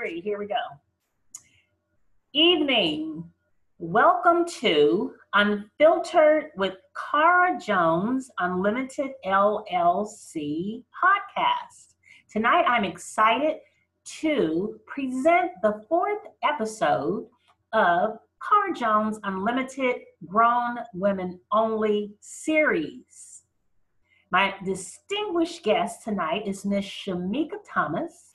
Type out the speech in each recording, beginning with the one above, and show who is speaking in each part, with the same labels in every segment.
Speaker 1: three. Here we go. Evening. Welcome to Unfiltered with Cara Jones Unlimited LLC podcast. Tonight, I'm excited to present the fourth episode of Cara Jones Unlimited Grown Women Only series. My distinguished guest tonight is Miss Shamika Thomas.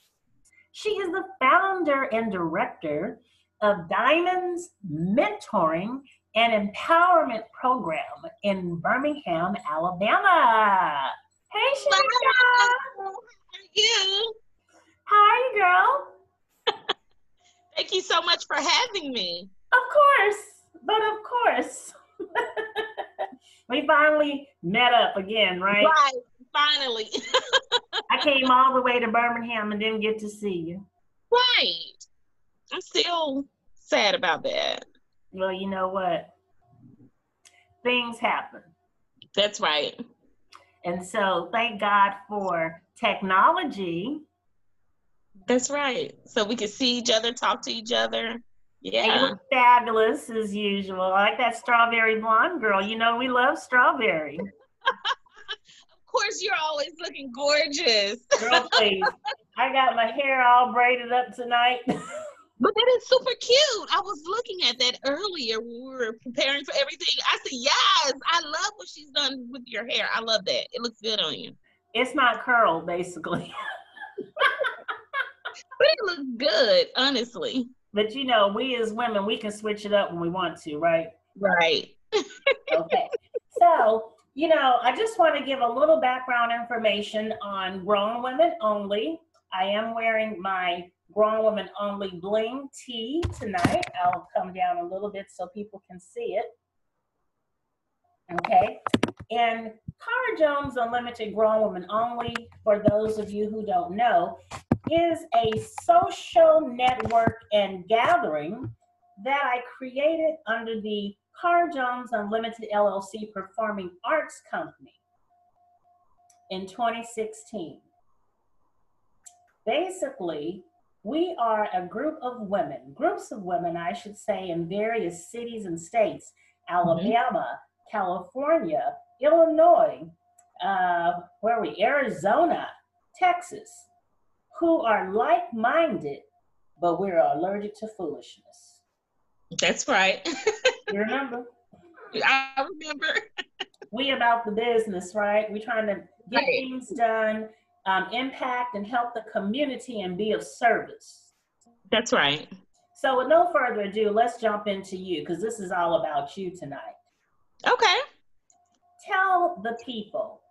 Speaker 1: She is the founder and director of Diamonds Mentoring and Empowerment Program in Birmingham, Alabama. Hey, Shamika.
Speaker 2: How are you?
Speaker 1: How are you, girl?
Speaker 2: Thank you so much for having me.
Speaker 1: Of course, but of course. we finally met up again, right?
Speaker 2: Right, finally.
Speaker 1: I came all the way to Birmingham and didn't get to see you.
Speaker 2: right. I'm still sad about that.
Speaker 1: Well, you know what? Things happen.
Speaker 2: That's right.
Speaker 1: And so thank God for technology.
Speaker 2: That's right. So we can see each other, talk to each other.
Speaker 1: And you
Speaker 2: Yeah.
Speaker 1: look fabulous as usual. I like that strawberry blonde girl. You know, we love strawberry.
Speaker 2: Of course, you're always looking gorgeous.
Speaker 1: Girl, please. I got my hair all braided up tonight.
Speaker 2: But that is super cute. I was looking at that earlier when we were preparing for everything. I said, yes, I love what she's done with your hair. I love that. It looks good on you.
Speaker 1: it's not curled, basically.
Speaker 2: But it looks good, honestly.
Speaker 1: But you know, we as women, we can switch it up when we want to, right?
Speaker 2: Right.
Speaker 1: Okay. so, you know, I just want to give a little background information on Grown Women Only. I am wearing my Grown Women Only bling tee tonight. I'll come down a little bit so people can see it. Okay. And Cara Jones Unlimited Grown Women Only, for those of you who don't know, is a social network and gathering that I created under the Cara Jones Unlimited LLC Performing Arts Company in 2016. Basically, we are a group of women, groups of women, I should say, in various cities and states Alabama, California, Illinois, uh, where are we? Arizona, Texas, who are like minded, but we're allergic to foolishness.
Speaker 2: That's right.
Speaker 1: You remember?
Speaker 2: I remember.
Speaker 1: we about the business, right? We're trying to get
Speaker 2: Right.
Speaker 1: things done, um, impact and help the community and be of service.
Speaker 2: That's right.
Speaker 1: So with no further ado, let's jump into you because this is all about you tonight.
Speaker 2: Okay.
Speaker 1: Tell the people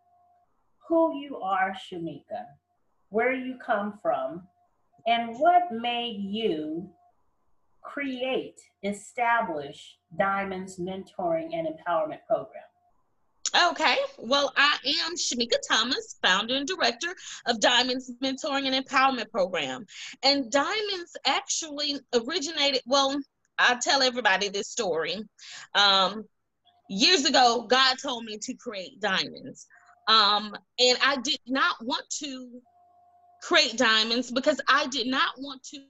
Speaker 1: who you are, Shamika, where you come from, and what made you create, establish Diamonds Mentoring and Empowerment Program.
Speaker 2: Okay. Well, I am Shamika Thomas, founder and director of Diamonds Mentoring and Empowerment Program. And Diamonds actually originated, well, I'll tell everybody this story. Um, years ago, God told me to create diamonds. Um, and I did not want to create diamonds because I did not want to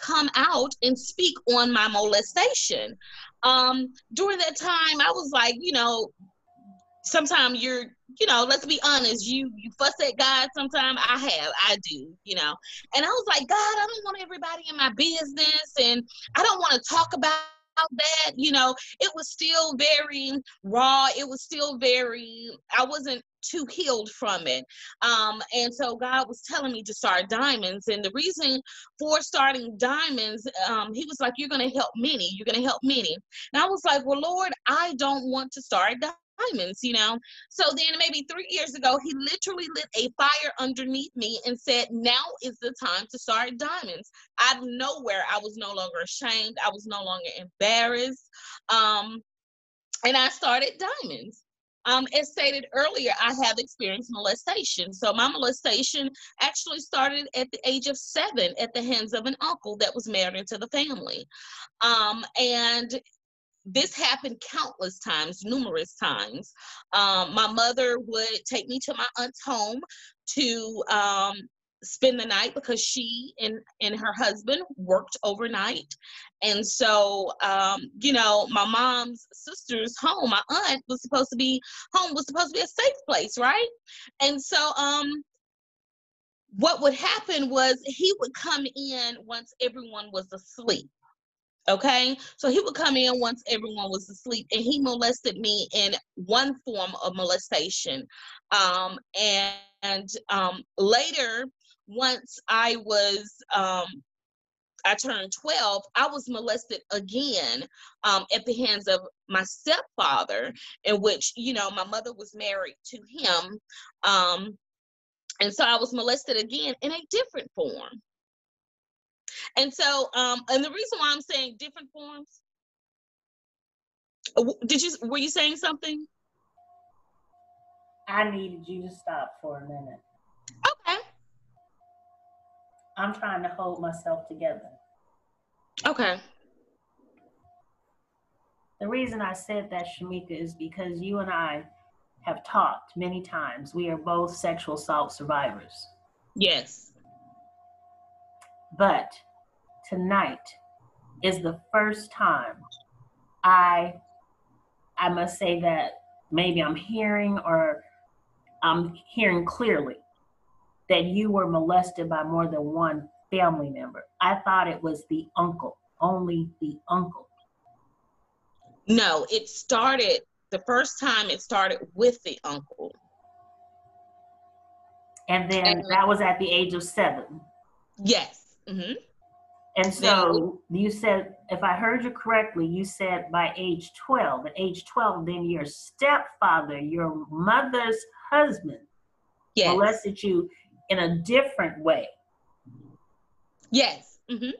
Speaker 2: come out and speak on my molestation. Um, during that time, I was like, you know, sometimes you're you know let's be honest you you fuss at god sometimes i have i do you know and i was like god i don't want everybody in my business and i don't want to talk about that you know it was still very raw it was still very i wasn't too healed from it. Um and so god was telling me to start diamonds and the reason for starting diamonds um he was like you're to help many you're to help many. And i was like well lord i don't want to start diamonds, you know. So then maybe three years ago, he literally lit a fire underneath me and said, Now is the time to start diamonds. Out of nowhere, I was no longer ashamed. I was no longer embarrassed. Um, and I started diamonds. Um, as stated earlier, I have experienced molestation. So my molestation actually started at the age of seven at the hands of an uncle that was married into the family. Um, and this happened countless times, numerous times. Um, my mother would take me to my aunt's home to um, spend the night because she and and her husband worked overnight. And so um you know my mom's sister's home my aunt was supposed to be home was supposed to be a safe place right? And so um what would happen was he would come in once everyone was asleep Okay, so he would come in once everyone was asleep, and he molested me in one form of molestation. Um, and, and um, later, once I was um, I turned 12, I was molested again um, at the hands of my stepfather, in which, you know, my mother was married to him. Um, and so I was molested again in a different form. And so, um, and the reason why I'm saying different forms, uh, did you, were you saying something?
Speaker 1: I needed you to stop for a minute.
Speaker 2: Okay.
Speaker 1: I'm trying to hold myself together.
Speaker 2: Okay.
Speaker 1: The reason I said that, Shamika, is because you and I have talked many times. We are both sexual assault survivors.
Speaker 2: Yes.
Speaker 1: But tonight is the first time I I must say that maybe I'm hearing or I'm hearing clearly that you were molested by more than one family member. I thought it was the uncle, only the uncle.
Speaker 2: No, it started the first time it started with the uncle.
Speaker 1: And then and, that was at the age of seven.
Speaker 2: Yes. Mm-hmm.
Speaker 1: And so you said, if I heard you correctly, you said by age 12. At age 12, then your stepfather, your mother's husband, yes. molested you in a different way.
Speaker 2: Yes. Mm-hmm.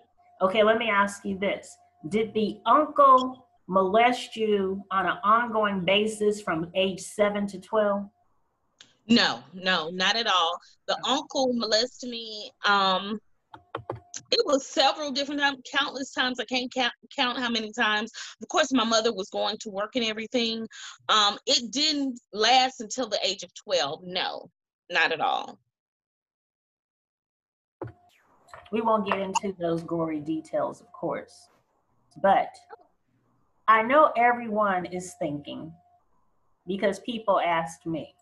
Speaker 1: Okay, let me ask you this. Did the uncle molest you on an ongoing basis from age 7 to 12?
Speaker 2: No, no, not at all. The uncle molested me um it was several different times, countless times. I can't count, count how many times. Of course, my mother was going to work and everything. Um, it didn't last until the age of 12. No, not at all.
Speaker 1: We won't get into those gory details, of course. But I know everyone is thinking, because people asked me,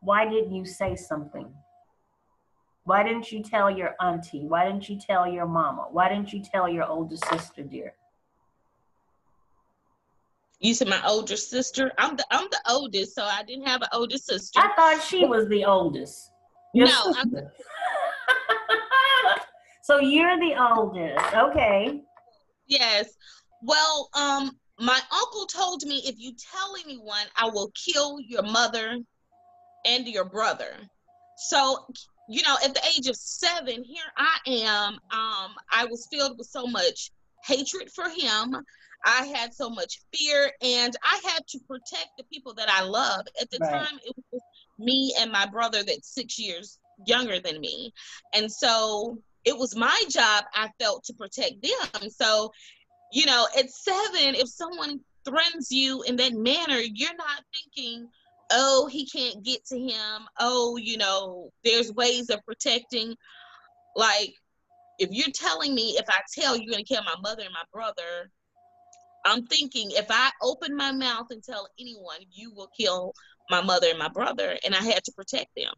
Speaker 1: why didn't you say something? Why didn't you tell your auntie? Why didn't you tell your mama? Why didn't you tell your older sister, dear?
Speaker 2: You said my older sister. I'm the I'm the oldest, so I didn't have an older sister.
Speaker 1: I thought she was the oldest.
Speaker 2: Your no.
Speaker 1: So you're the oldest. Okay.
Speaker 2: Yes. Well, um, my uncle told me if you tell anyone, I will kill your mother and your brother. So you know, at the age of seven, here I am. Um, I was filled with so much hatred for him. I had so much fear, and I had to protect the people that I love. At the right. time, it was me and my brother that's six years younger than me. And so it was my job, I felt, to protect them. So, you know, at seven, if someone threatens you in that manner, you're not thinking, oh, he can't get to him. Oh, you know, there's ways of protecting. Like, if you're telling me if I tell you're going to kill my mother and my brother, I'm thinking if I open my mouth and tell anyone, you will kill my mother and my brother, and I had to protect them.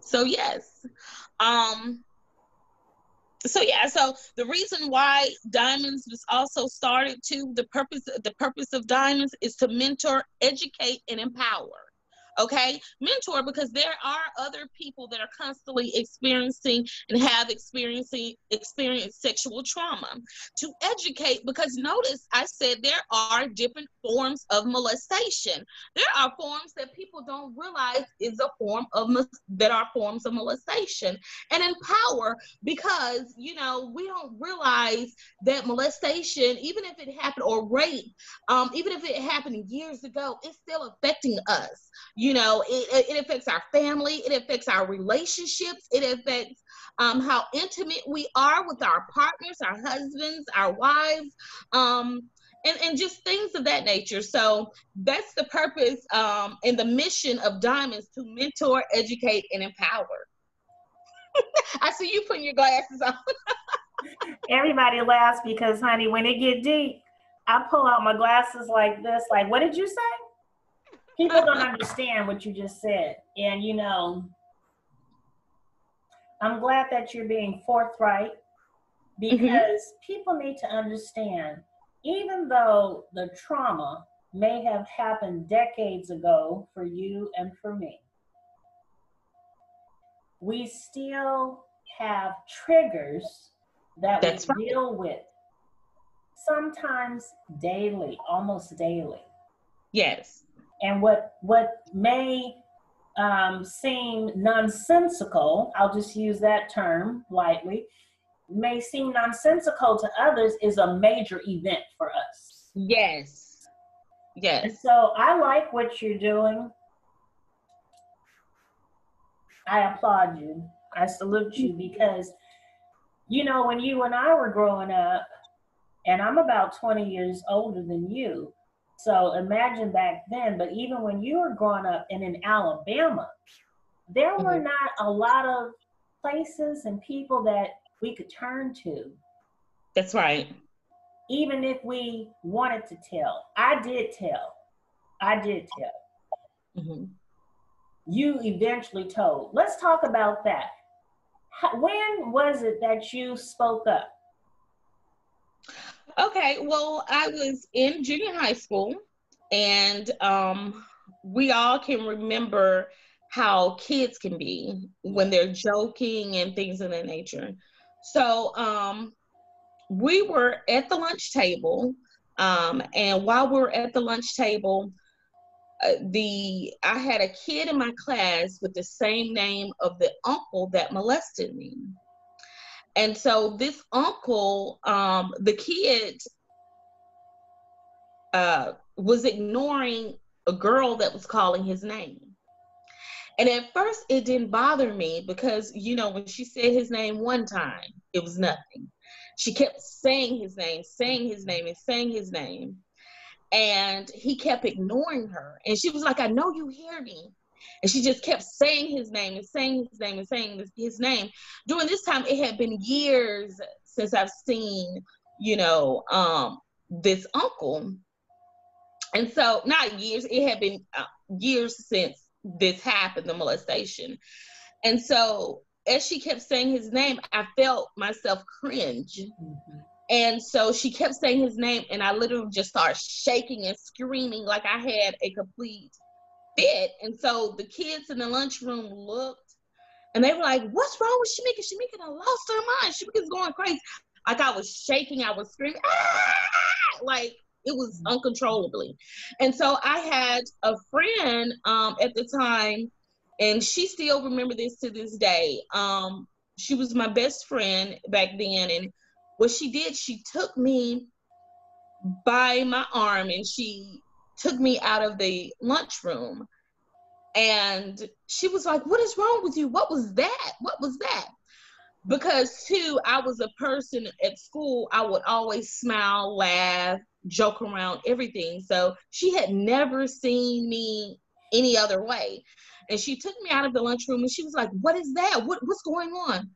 Speaker 2: So yes, um, so yeah so the reason why diamonds was also started to the purpose the purpose of diamonds is to mentor educate and empower okay? Mentor because there are other people that are constantly experiencing and have experiencing experienced sexual trauma. To educate because notice i said there are different forms of molestation. There are forms that people don't realize is a form of that are forms of molestation. And empower because you know we don't realize that molestation even if it happened or rape um, even if it happened years ago it's still affecting us. you know it, it affects our family it affects our relationships it affects um, how intimate we are with our partners our husbands our wives um, and, and just things of that nature. So that's the purpose um, and the mission of Diamonds to mentor, educate, and empower. I see you putting your glasses on.
Speaker 1: Everybody laughs because, honey, when it get deep, I pull out my glasses like this. Like, what did you say? People don't understand what you just said, and you know, I'm glad that you're being forthright because mm-hmm. people need to understand even though the trauma may have happened decades ago for you and for me, we still have triggers that That's we right. deal with sometimes daily, almost daily.
Speaker 2: Yes.
Speaker 1: And what what may um, seem nonsensical, I'll just use that term lightly, may seem nonsensical to others is a major event for us.
Speaker 2: Yes. Yes.
Speaker 1: And so I like what you're doing. I applaud you. I salute you because, you know, when you and I were growing up, and I'm about 20 years older than you. So imagine back then, but even when you were growing up and in Alabama, there were mm-hmm. not a lot of places and people that we could turn to.
Speaker 2: That's right.
Speaker 1: Even if we wanted to tell, I did tell. I did tell. Mm-hmm. You eventually told. Let's talk about that. How, when was it that you spoke up?
Speaker 2: Okay, well, I was in junior high school, and um, we all can remember how kids can be when they're joking and things of that nature. So um, we were at the lunch table, um, and while we were at the lunch table, uh, the I had a kid in my class with the same name of the uncle that molested me. And so this uncle, um, the kid uh, was ignoring a girl that was calling his name. And at first, it didn't bother me because, you know, when she said his name one time, it was nothing. She kept saying his name, saying his name, and saying his name. And he kept ignoring her. And she was like, I know you hear me. And she just kept saying his name and saying his name and saying his name. During this time, it had been years since I've seen, you know, um, this uncle. And so, not years, it had been uh, years since this happened, the molestation. And so as she kept saying his name, I felt myself cringe. Mm-hmm. And so she kept saying his name, and I literally just started shaking and screaming like I had a complete fit. And so the kids in the lunchroom looked and they were like, What's wrong with Shamika? Shamika done lost her mind. Shamika's going crazy. Like I was shaking, I was screaming, ah! like it was uncontrollably. And so I had a friend um, at the time, and she still remember this to this day. Um, she was my best friend back then, and what she did, she took me by my arm and she took me out of the lunchroom. And she was like, What is wrong with you? What was that? What was that? Because, too, I was a person at school, I would always smile, laugh, joke around, everything. So she had never seen me any other way. And she took me out of the lunchroom and she was like, What is that? What, what's going on?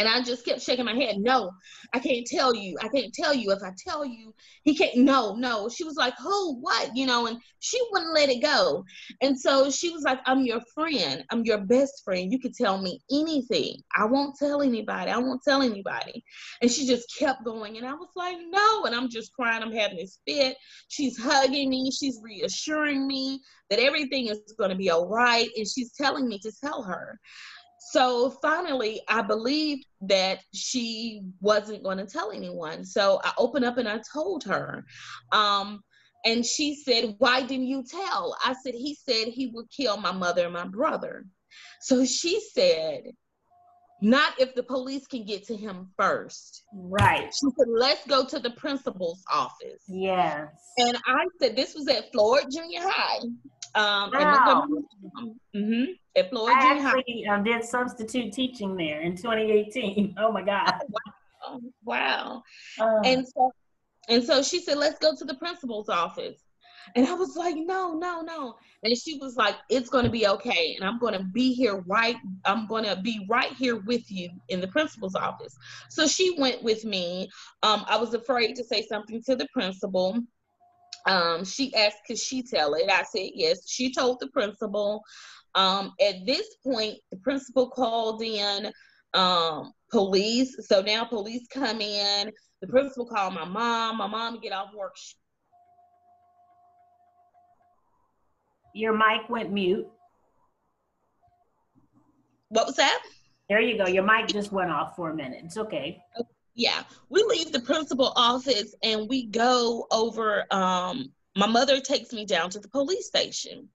Speaker 2: And I just kept shaking my head. No, I can't tell you. I can't tell you. If I tell you, he can't. No, no. She was like, Who? What? You know, and she wouldn't let it go. And so she was like, I'm your friend. I'm your best friend. You can tell me anything. I won't tell anybody. I won't tell anybody. And she just kept going. And I was like, No. And I'm just crying. I'm having this fit. She's hugging me. She's reassuring me that everything is going to be all right. And she's telling me to tell her. So finally, I believed that she wasn't going to tell anyone. So I opened up and I told her. Um, and she said, Why didn't you tell? I said, He said he would kill my mother and my brother. So she said, Not if the police can get to him first.
Speaker 1: Right.
Speaker 2: She said, Let's go to the principal's office.
Speaker 1: Yes.
Speaker 2: And I said, This was at Floyd Junior High.
Speaker 1: Um, wow. mm-hmm, at Floyd I actually um, did substitute teaching there in 2018. Oh my God.
Speaker 2: Oh, wow. wow. Um, and so And so she said, let's go to the principal's office. And I was like, no, no, no. And she was like, it's going to be okay. And I'm going to be here right. I'm going to be right here with you in the principal's office. So she went with me. Um, I was afraid to say something to the principal. Um, she asked, could she tell it? I said, yes. She told the principal. Um, at this point, the principal called in um, police. So now police come in. The principal called my mom. My mom get off work.
Speaker 1: Your mic went mute.
Speaker 2: What was that?
Speaker 1: There you go. Your mic just went off for a minute. It's okay.
Speaker 2: Yeah, we leave the principal office and we go over. Um, my mother takes me down to the police station,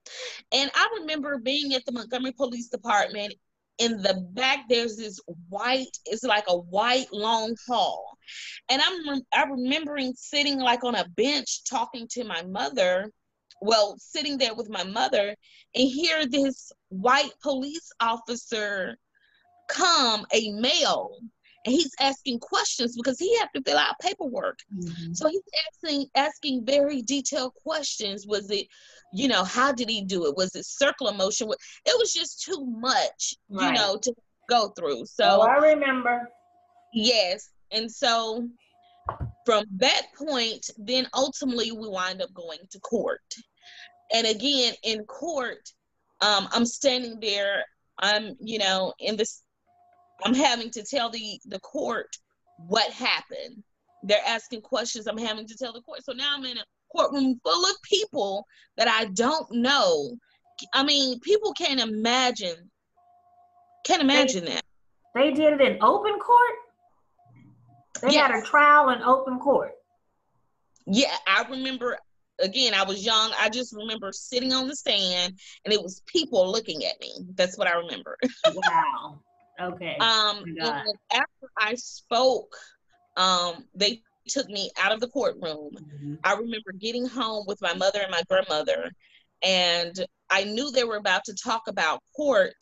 Speaker 2: and I remember being at the Montgomery Police Department. In the back, there's this white. It's like a white long hall, and I'm I'm remembering sitting like on a bench talking to my mother well, sitting there with my mother and hear this white police officer come, a male, he's asking questions because he had to fill out paperwork. Mm-hmm. So he's asking asking very detailed questions. Was it, you know, how did he do it? Was it circular motion? It was just too much, right. you know, to go through. So
Speaker 1: oh, I remember.
Speaker 2: Yes. And so from that point, then ultimately we wind up going to court. And again, in court, um, I'm standing there. I'm, you know, in this. I'm having to tell the the court what happened. They're asking questions. I'm having to tell the court. So now I'm in a courtroom full of people that I don't know. I mean, people can't imagine. Can't imagine
Speaker 1: they,
Speaker 2: that.
Speaker 1: They did it in open court. They yes. had a trial in open court.
Speaker 2: Yeah, I remember again, I was young. I just remember sitting on the stand and it was people looking at me. That's what I remember.
Speaker 1: wow. Okay.
Speaker 2: um after I spoke, um, they took me out of the courtroom. Mm-hmm. I remember getting home with my mother and my grandmother, and I knew they were about to talk about court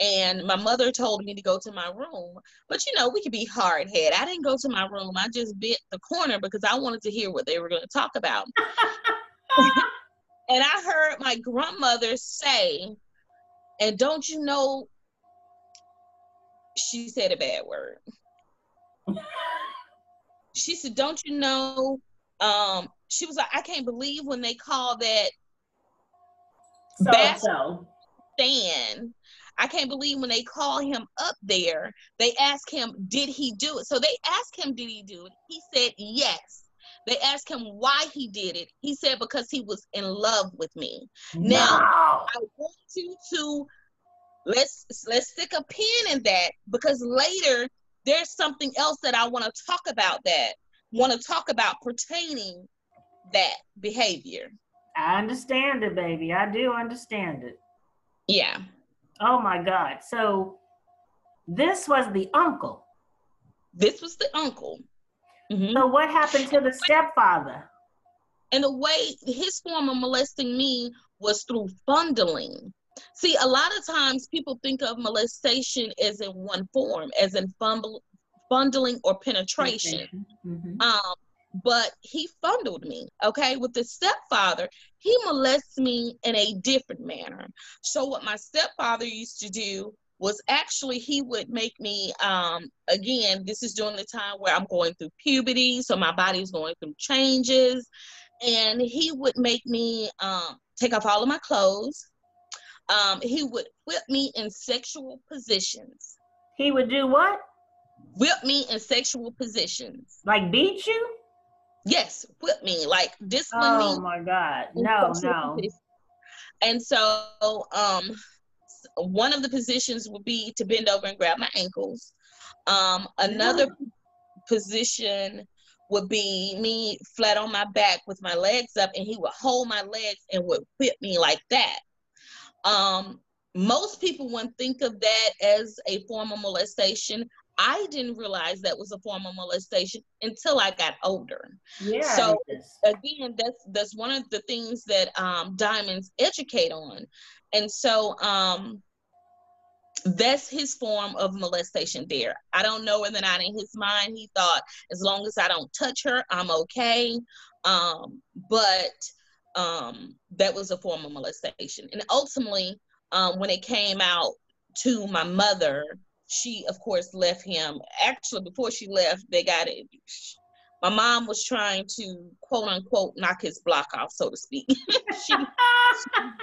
Speaker 2: and my mother told me to go to my room. But you know, we could be hard head. I didn't go to my room. I just bit the corner because I wanted to hear what they were going to talk about. and I heard my grandmother say, and don't you know, she said a bad word. she said, Don't you know? Um, she was like, I can't believe when they call that
Speaker 1: so.
Speaker 2: Stan I can't believe when they call him up there, they ask him, did he do it? So they asked him, did he do it? He said, yes. They asked him why he did it. He said, because he was in love with me. Now, I want you to let's let's stick a pin in that because later there's something else that I want to talk about that want to talk about pertaining that behavior.
Speaker 1: I understand it, baby. I do understand it.
Speaker 2: Yeah.
Speaker 1: Oh my God. So this was the uncle.
Speaker 2: This was the uncle.
Speaker 1: Mm-hmm. So what happened to the stepfather?
Speaker 2: And the way his form of molesting me was through fondling. See, a lot of times people think of molestation as in one form, as in fumble, fondling or penetration. Mm-hmm. Um, but he fondled me. Okay, with the stepfather, he molests me in a different manner. So what my stepfather used to do was actually he would make me um again this is during the time where i'm going through puberty so my body's going through changes and he would make me um take off all of my clothes um he would whip me in sexual positions
Speaker 1: he would do what
Speaker 2: whip me in sexual positions
Speaker 1: like beat you
Speaker 2: Yes, whip me, like discipline
Speaker 1: oh,
Speaker 2: me.
Speaker 1: Oh my God. No, no.
Speaker 2: And so um one of the positions would be to bend over and grab my ankles. Um another yeah. position would be me flat on my back with my legs up and he would hold my legs and would whip me like that. Um most people wouldn't think of that as a form of molestation. I didn't realize that was a form of molestation until I got older.
Speaker 1: Yeah.
Speaker 2: So again, that's that's one of the things that um, diamonds educate on, and so um, that's his form of molestation there. I don't know whether or not in his mind he thought as long as I don't touch her, I'm okay. Um, but um, that was a form of molestation. And ultimately, um, when it came out to my mother, she of course left him. Actually, before she left, they got it. My mom was trying to quote unquote knock his block off, so to speak. she,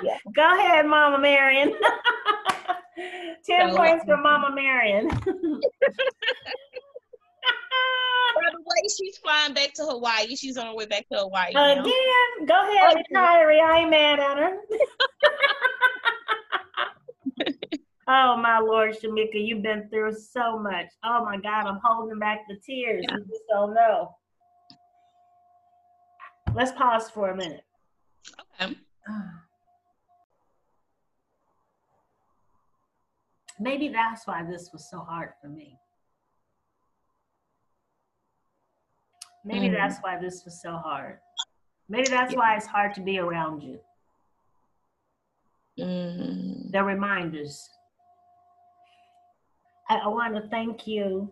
Speaker 1: yeah. Go ahead, Mama Marion. Ten so, points for Mama Marion. By
Speaker 2: the way, she's flying back to Hawaii. She's on her way back to Hawaii.
Speaker 1: Again, now. go ahead, oh, okay. retiree. I ain't mad at her. oh my Lord, Shamika, you've been through so much. Oh my God, I'm holding back the tears. Yeah. You just don't know. Let's pause for a minute.
Speaker 2: Okay.
Speaker 1: Maybe that's why this was so hard for me. Maybe mm. that's why this was so hard. Maybe that's yeah. why it's hard to be around you. Mm. The reminders. I, I want to thank you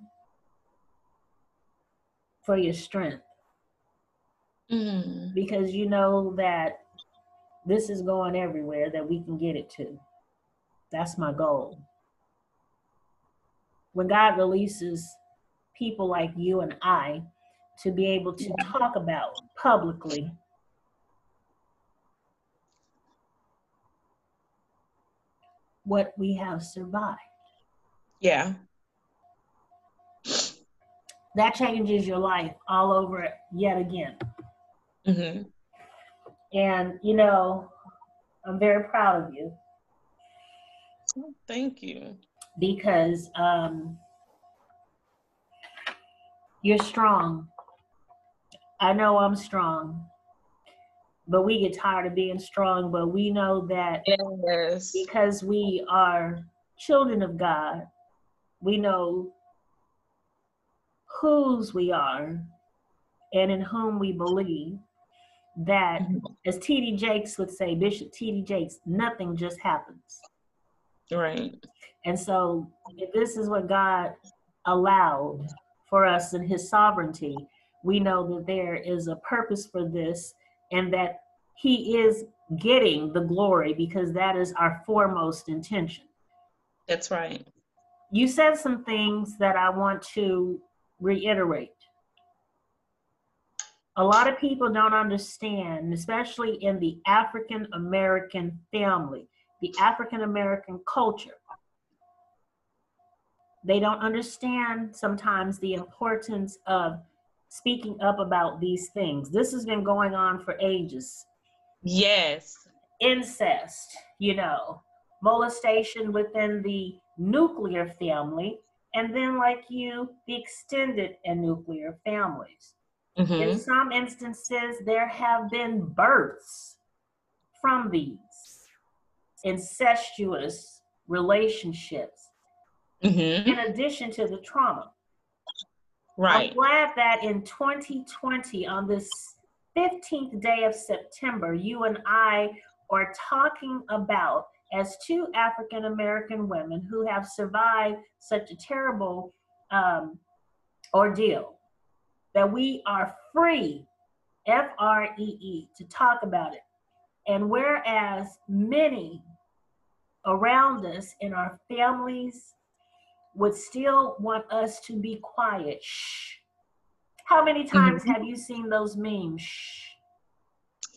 Speaker 1: for your strength. Mm. Because you know that this is going everywhere that we can get it to. That's my goal when God releases people like you and I to be able to talk about publicly what we have survived.
Speaker 2: Yeah.
Speaker 1: That changes your life all over yet again. Mm-hmm. And, you know, I'm very proud of you.
Speaker 2: Thank you
Speaker 1: because um, you're strong. I know I'm strong, but we get tired of being strong. But we know that
Speaker 2: yes.
Speaker 1: because we are children of God, we know whose we are and in whom we believe. That, mm-hmm. as T.D. Jakes would say, Bishop T.D. Jakes, nothing just happens.
Speaker 2: Right.
Speaker 1: And so, if this is what God allowed for us in His sovereignty, we know that there is a purpose for this and that He is getting the glory because that is our foremost intention.
Speaker 2: That's right.
Speaker 1: You said some things that I want to reiterate. A lot of people don't understand, especially in the African American family, the African American culture they don't understand sometimes the importance of speaking up about these things. This has been going on for ages.
Speaker 2: Yes.
Speaker 1: Incest, you know, molestation within the nuclear family, and then, like you, the extended and nuclear families. Mm-hmm. In some instances, there have been births from these incestuous relationships mm-hmm. in addition to the trauma.
Speaker 2: Right.
Speaker 1: I'm glad that in 2020, on this 15th day of September, you and I are talking about as two African American women who have survived such a terrible um, ordeal that we are free, F R E E, to talk about it. And whereas many around us in our families, would still want us to be quiet. Shh. How many mm-hmm. times mm-hmm. have you seen those memes? Shh.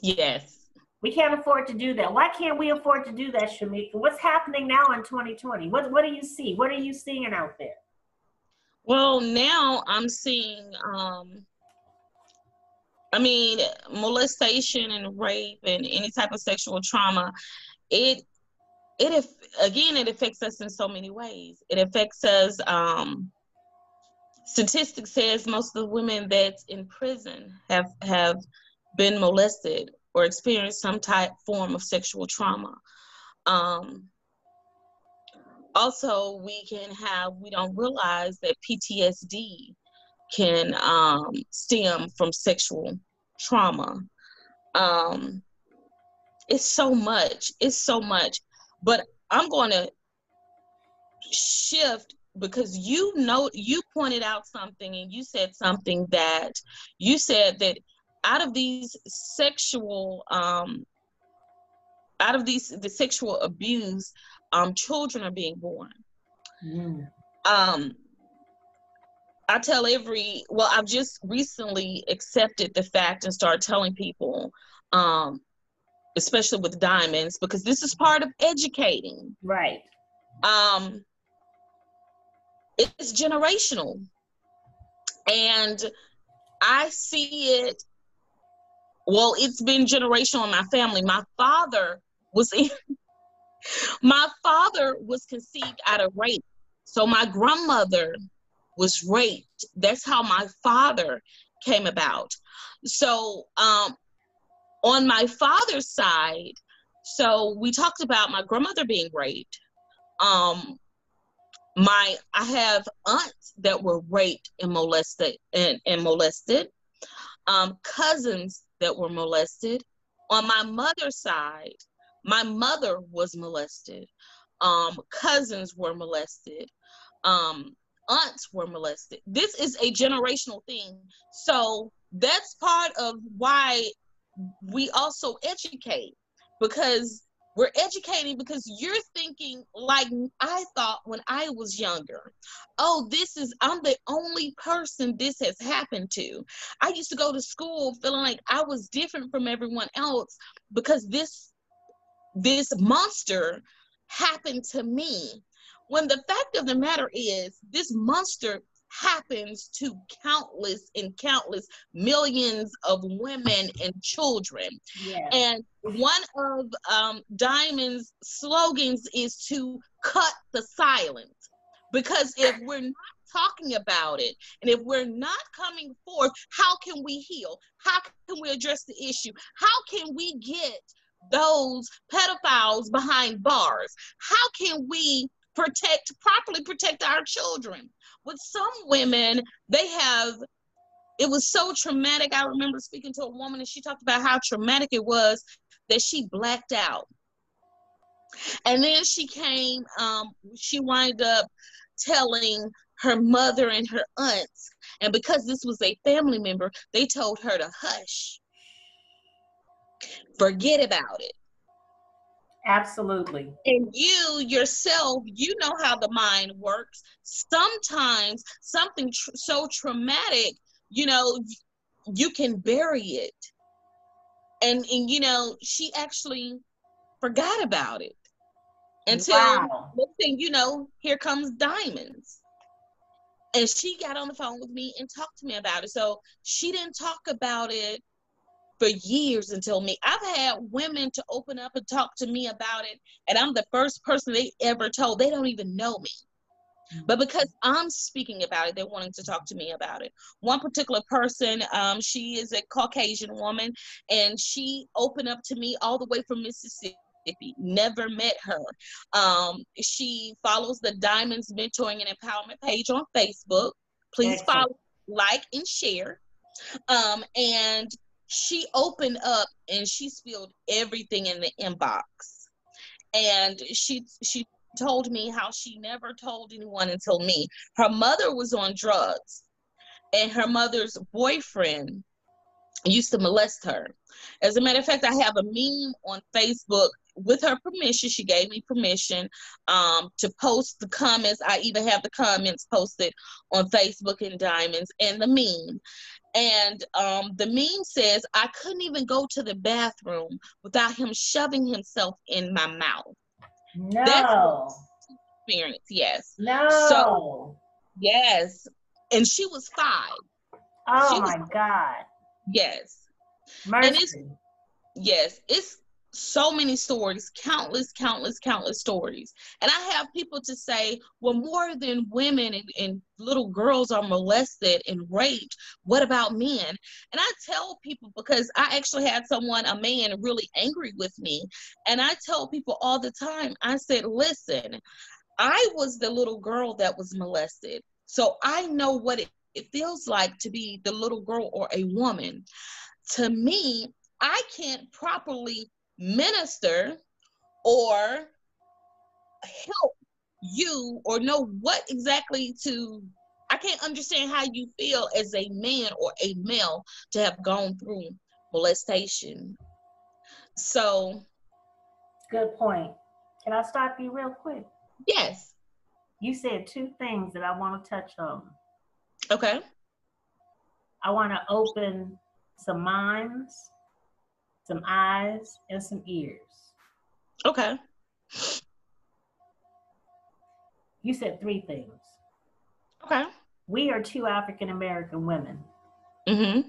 Speaker 2: Yes.
Speaker 1: We can't afford to do that. Why can't we afford to do that, Shamika? What's happening now in 2020? What What do you see? What are you seeing out there?
Speaker 2: Well, now I'm seeing. um I mean, molestation and rape and any type of sexual trauma. It it again it affects us in so many ways. It affects us um statistics says most of the women that's in prison have have been molested or experienced some type form of sexual trauma. Um also we can have we don't realize that ptsd can um stem from sexual trauma. Um it's so much it's so much but I'm going to shift because you know you pointed out something and you said something that you said that out of these sexual um out of these the sexual abuse um children are being born mm. um I tell every well, I've just recently accepted the fact and started telling people, um, especially with diamonds, because this is part of educating.
Speaker 1: Right.
Speaker 2: Um, it's generational. And I see it, well, it's been generational in my family. My father was in, my father was conceived out of rape. So my grandmother was raped. That's how my father came about. So um, on my father's side, so we talked about my grandmother being raped. Um, my I have aunts that were raped and molested and, and molested, um, cousins that were molested. On my mother's side, my mother was molested. Um, cousins were molested. Um, aunts were molested. This is a generational thing. So that's part of why we also educate because we're educating because you're thinking like I thought when I was younger. Oh, this is, I'm the only person this has happened to. I used to go to school feeling like I was different from everyone else because this, this monster happened to me. When the fact of the matter is, this monster happens to countless and countless millions of women and children. And one of um, Diamond's slogans is to cut the silence. Because if we're not talking about it and if we're not coming forth, how can we heal? How can we address the issue? How can we get those pedophiles behind bars? How can we protect properly protect our children. With some women they have it was so traumatic. I remember speaking to a woman and she talked about how traumatic it was that she blacked out. And then she came um, she wound up telling her mother and her aunts. And because this was a family member they told her to hush. Forget about it
Speaker 1: Absolutely.
Speaker 2: And you yourself, you know how the mind works. Sometimes something tr- so traumatic, you know, you can bury it. And, and you know, she actually forgot about it until wow. thing you know, here comes diamonds. And she got on the phone with me and talked to me about it. So she didn't talk about it for years until me. I've had women to open up and talk to me about it, and I'm the first person they ever told. They don't even know me. But because I'm speaking about it, they're wanting to talk to me about it. One particular person, um, she is a Caucasian woman, and she opened up to me all the way from Mississippi. Never met her. Um, she follows the Diamonds Mentoring and Empowerment page on Facebook. Please Excellent. follow, like, and share. Um, and she opened up and she spilled everything in the inbox. And she she told me how she never told anyone until me. Her mother was on drugs and her mother's boyfriend used to molest her. As a matter of fact i have a meme on facebook with her permission she gave me permission um, to post the comments i even have the comments posted on facebook and diamonds and the meme and um, the meme says, I couldn't even go to the bathroom without him shoving himself in my mouth.
Speaker 1: No. That's
Speaker 2: experience, yes.
Speaker 1: No.
Speaker 2: So, yes. And she was five.
Speaker 1: Oh my God.
Speaker 2: Yes.
Speaker 1: Mercy.
Speaker 2: It's, yes, it's so many stories, countless, countless, countless stories. And I have people to say, well, more than women and, and, little girls are molested and raped, what about men? And I tell people because I actually had someone, a man, really angry with me. And I tell people all the time, I said, listen, I was the little girl that was molested. So I know what it, it feels like to be the little girl or a woman. To me, I can't properly minister or help you or know what exactly to I can't understand how you feel as a man or a male to have gone through molestation. So
Speaker 1: Good point. Can I stop you real quick?
Speaker 2: yes.
Speaker 1: You said two things that I want to touch on.
Speaker 2: Okay.
Speaker 1: I want to open some minds, some eyes, and some ears.
Speaker 2: Okay.
Speaker 1: You said three things.
Speaker 2: Okay.
Speaker 1: We are two African American women
Speaker 2: Mm-hmm.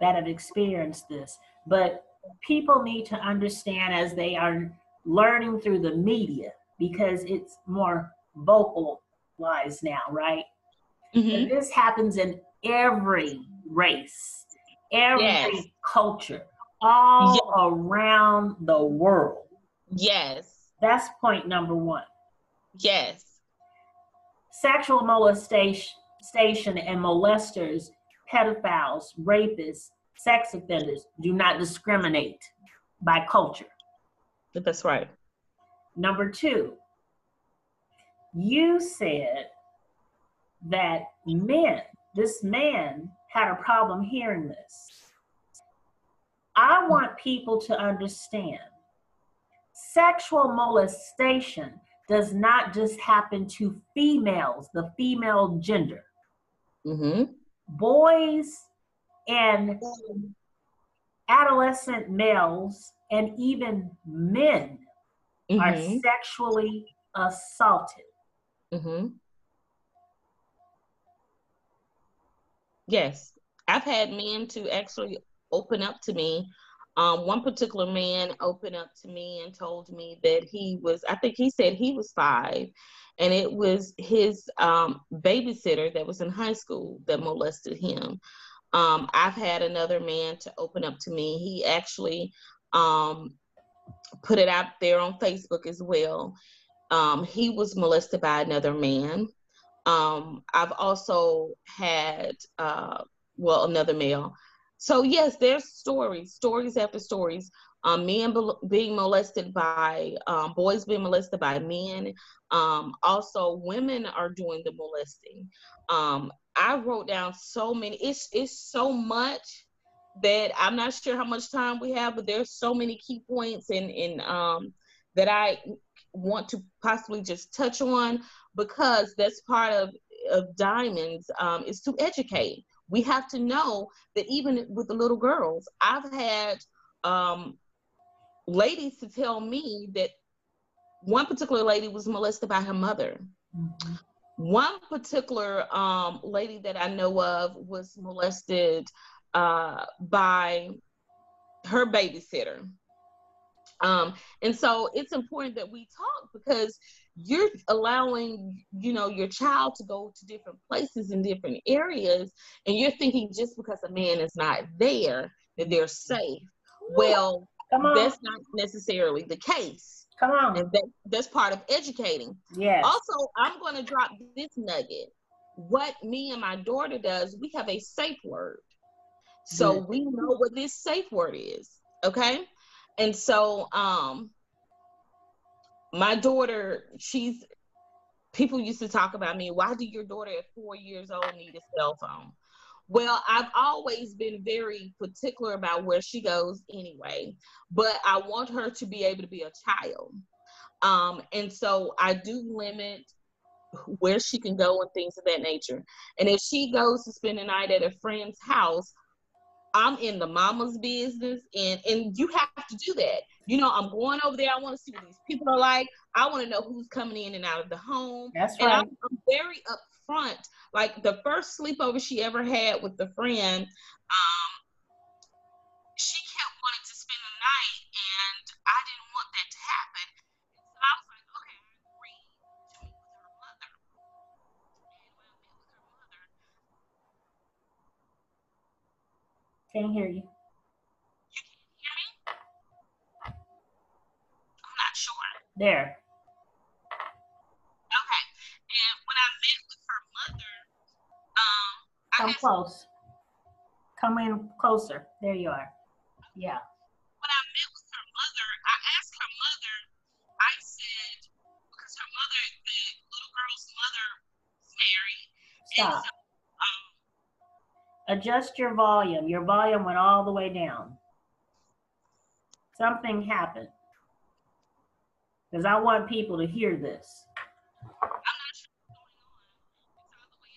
Speaker 1: that have experienced this, but people need to understand as they are learning through the media because it's more vocalized now, right?
Speaker 2: Mm-hmm.
Speaker 1: This happens in every race, every
Speaker 2: Yes.
Speaker 1: culture, all around the world.
Speaker 2: Yes.
Speaker 1: That's point number one.
Speaker 2: Yes.
Speaker 1: Sexual molestation and molesters, pedophiles, rapists, sex offenders do not discriminate by culture.
Speaker 2: That's right.
Speaker 1: Number two, you said that men, this man had a problem hearing this. I want people to understand sexual molestation does not just happen to females, the female gender.
Speaker 2: Mm-hmm.
Speaker 1: Boys and adolescent males and even men are
Speaker 2: Mm-hmm.
Speaker 1: sexually assaulted.
Speaker 2: Mm-hmm. Yes, I've had men to actually open up to me. Um, one particular man opened up to me and told me that he was, I think he said he was five, and it was his um, babysitter that was in high school that molested him. Um, I've had another man to open up to me. He actually um, put it out there on Facebook as well. Um, he was molested by another man. Um, I've also had, uh, well, another male. So yes, there's stories, stories after stories. Um, men bel- being molested by um, boys being molested by men. Um, also, women are doing the molesting. Um, I wrote down so many. It's it's so much that I'm not sure how much time we have, but there's so many key points and and um, that I want to possibly just touch on because that's part of of diamonds um, is to educate. We have to know that even with the little girls, I've had um, ladies to tell me that one particular lady was molested by her mother. One particular um, lady that I know of was molested uh, by her babysitter. Um, and so it's important that we talk because you're allowing, you know, your child to go to different places in different areas, and you're thinking just because a man is not there that they're safe. Well,
Speaker 1: Come on,
Speaker 2: that's not necessarily the case,
Speaker 1: come on.
Speaker 2: and that, that's part of educating.
Speaker 1: yeah
Speaker 2: Also, I'm going to drop this nugget. What me and my daughter does, we have a safe word. So we know what this safe word is. Okay. And so um my daughter, she's people used to talk about me, why do your daughter at four years old need a cell phone? Well, I've always been very particular about where she goes anyway, but I want her to be able to be a child. Um, and so I do limit where she can go and things of that nature. And if she goes to spend the night at a friend's house, I'm in the mama's business and and you have to do that. You know, I'm going over there. I want to see what these people are like. I want to know who's coming in and out of the home.
Speaker 1: That's
Speaker 2: And
Speaker 1: right.
Speaker 2: I'm, I'm very upfront. Like the first sleepover she ever had with the friend, um, Can't hear you. You
Speaker 1: can't hear
Speaker 2: me? I'm not sure.
Speaker 1: There.
Speaker 2: Okay. And when I met with her mother, um, I
Speaker 1: Come close. Come in closer. There you are. Yeah.
Speaker 2: when I met with her mother, I asked her mother, I said, because her mother, the, little girl's mother, was married.
Speaker 1: Stop. Adjust your volume. Your volume went all the way down. Something happened. Because I want people to hear this. I'm
Speaker 2: not sure what's going on. It's all the way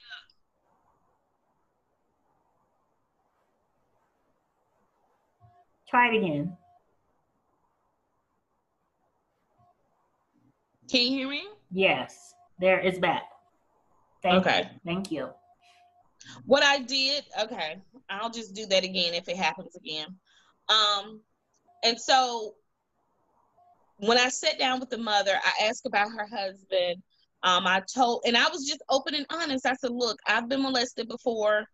Speaker 2: up.
Speaker 1: Try it again.
Speaker 2: Can you hear me?
Speaker 1: Yes, there is it's back. Thank
Speaker 2: Okay.
Speaker 1: You. Thank you.
Speaker 2: What I did, okay, I'll just do that again if it happens again. Um, and so when I sat down with the mother, I asked about her husband. Um, I told, and I was just open and honest. I said, "Look, I've been molested before.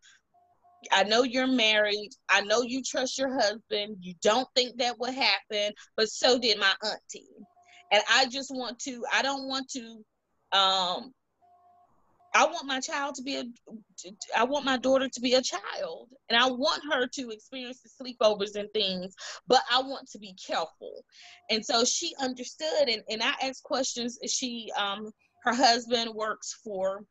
Speaker 2: I know you're married. I know you trust your husband. You don't think that would happen, but so did my auntie. And I just want to. I don't want to. Um, I want my child to be a. I want my daughter to be a child, and I want her to experience the sleepovers and things. But I want to be careful, and so she understood. And and I asked questions. She um her husband works for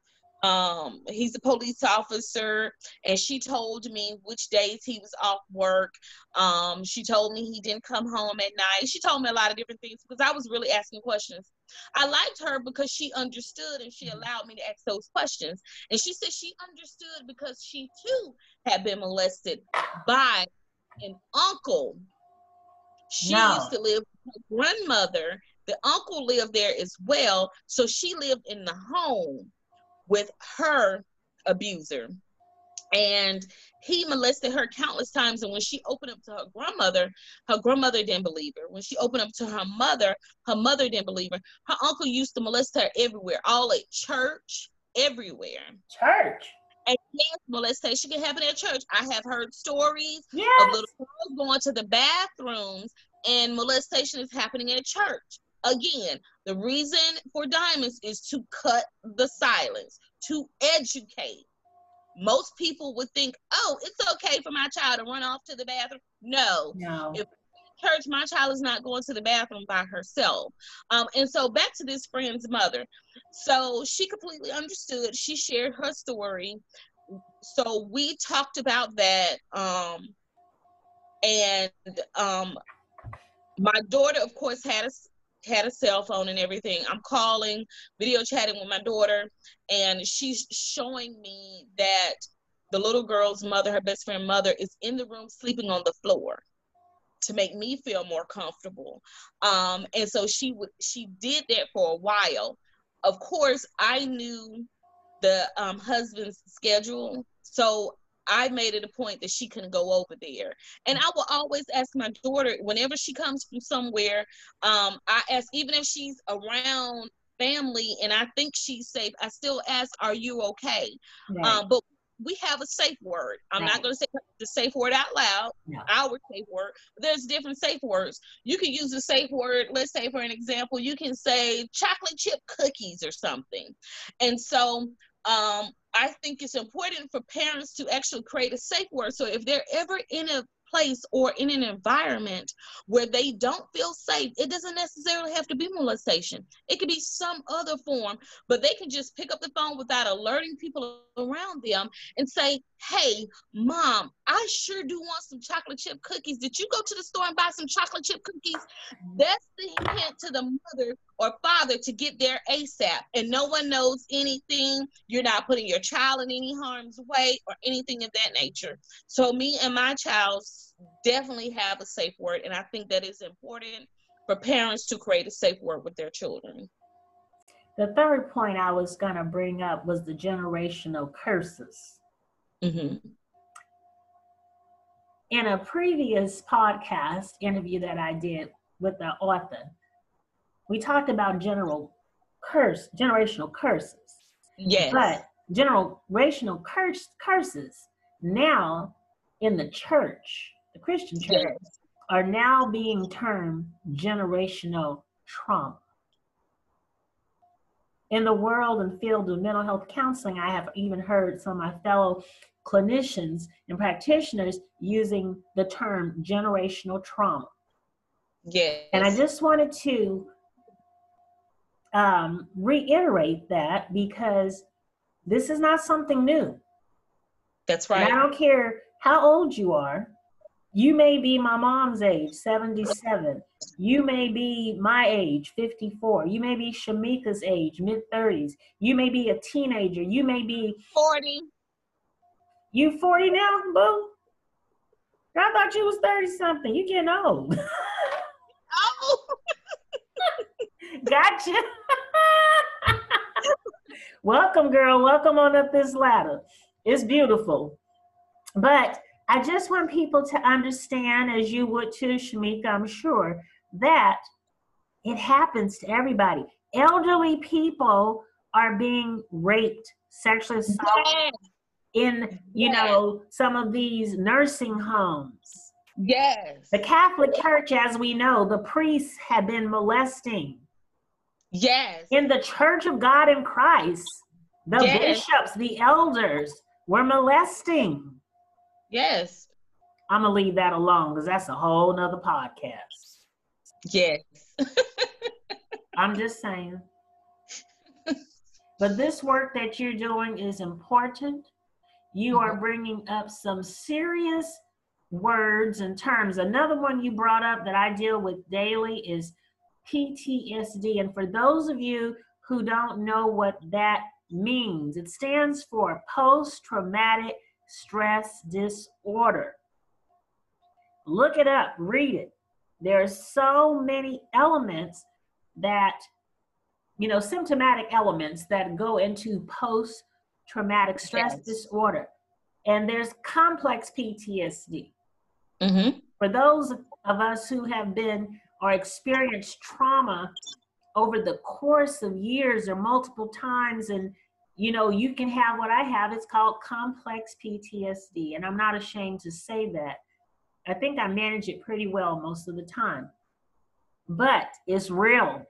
Speaker 2: um he's a police officer and she told me which days he was off work um she told me he didn't come home at night she told me a lot of different things because i was really asking questions i liked her because she understood and she allowed me to ask those questions and she said she understood because she too had been molested by an uncle she
Speaker 1: No.
Speaker 2: used to live with her grandmother the uncle lived there as well so she lived in the home with her abuser. And he molested her countless times. And when she opened up to her grandmother, her grandmother didn't believe her. When she opened up to her mother, her mother didn't believe her. Her uncle used to molest her everywhere, all at church, everywhere.
Speaker 1: Church.
Speaker 2: And yes, molestation can happen at church. I have heard stories of little girls going to the bathrooms and molestation is happening at church. Again, the reason for diamonds is to cut the silence, to educate. Most people would think, oh, it's okay for my child to run off to the bathroom. No,
Speaker 1: No.
Speaker 2: If- church, my child is not going to the bathroom by herself. Um, and so back to this friend's mother. So she completely understood. She shared her story. So we talked about that. Um, and um, my daughter, of course, had a had a cell phone and everything. I'm calling, video chatting with my daughter, and she's showing me that the little girl's mother, her best friend mother, is in the room sleeping on the floor to make me feel more comfortable. Um, and so she would she did that for a while. Of course, I knew the um, husband's schedule, so I made it a point that she couldn't go over there. And I will always ask my daughter whenever she comes from somewhere. Um, I ask even if she's around family and I think she's safe. I still ask, "Are you okay?"
Speaker 1: Right.
Speaker 2: Um, but we have a safe word. I'm
Speaker 1: Right.
Speaker 2: not going to say the safe word out loud,
Speaker 1: No.
Speaker 2: our safe word. There's different safe words. You can use the safe word. Let's say, for an example, you can say chocolate chip cookies or something. And so um, I think it's important for parents to actually create a safe word. So if they're ever in a place or in an environment where they don't feel safe, it doesn't necessarily have to be molestation. It could be some other form, but they can just pick up the phone without alerting people around them and say, Hey, mom, I sure do want some chocolate chip cookies. Did you go to the store and buy some chocolate chip cookies? That's the hint to the mother or father to get there ASAP. And no one knows anything. You're not putting your child in any harm's way or anything of that nature. So, me and my child definitely have a safe word. And I think that is important for parents to create a safe word with their children.
Speaker 1: The third point I was going to bring up was the generational curses.
Speaker 2: hmm
Speaker 1: In a previous podcast interview that I did with the author, we talked about general curse, generational curses.
Speaker 2: Yes.
Speaker 1: But generational curse, curses now in the church, the Christian church,
Speaker 2: Yes.
Speaker 1: are now being termed generational trauma. In the world and field of mental health counseling, I have even heard some of my fellow clinicians and practitioners using the term generational trauma.
Speaker 2: Yes.
Speaker 1: And I just wanted to um, reiterate that because This is not something new.
Speaker 2: That's right.
Speaker 1: And I don't care how old you are. You may be my mom's age, 77. You may be my age, 54. You may be Shamika's age, mid 30s. You may be a teenager. You may be
Speaker 2: 40.
Speaker 1: You 40 now, boo? I thought you was 30 something. You getting old.
Speaker 2: Oh,
Speaker 1: gotcha. Welcome, girl. Welcome on up this ladder. It's beautiful. But I just want people to understand, as you would too, Shamika, I'm sure, that it happens to everybody. Elderly people are being raped, sexually assaulted
Speaker 2: yes.
Speaker 1: In, you
Speaker 2: Yes.
Speaker 1: know, some of these nursing homes.
Speaker 2: yes.
Speaker 1: The Catholic Church, as we know, the priests have been molesting.
Speaker 2: Yes.
Speaker 1: In the Church of God in Christ, the
Speaker 2: Yes.
Speaker 1: bishops, the elders were molesting.
Speaker 2: Yes.
Speaker 1: I'm gonna leave that alone because that's a whole nother podcast.
Speaker 2: Yes.
Speaker 1: I'm just saying. but this work that you're doing is important. You are bringing up some serious words and terms. Another one you brought up that I deal with daily is PTSD. And for those of you who don't know what that means, it stands for post traumatic stress disorder. Look it up, read it. There are so many elements that, you know, symptomatic elements that go into post traumatic stress
Speaker 2: Yes.
Speaker 1: disorder. And there's complex PTSD.
Speaker 2: Mm-hmm.
Speaker 1: For those of us who have been or experienced trauma over the course of years or multiple times, and you know, you can have what I have, it's called complex PTSD. And I'm not ashamed to say that. I think I manage it pretty well most of the time. But it's real.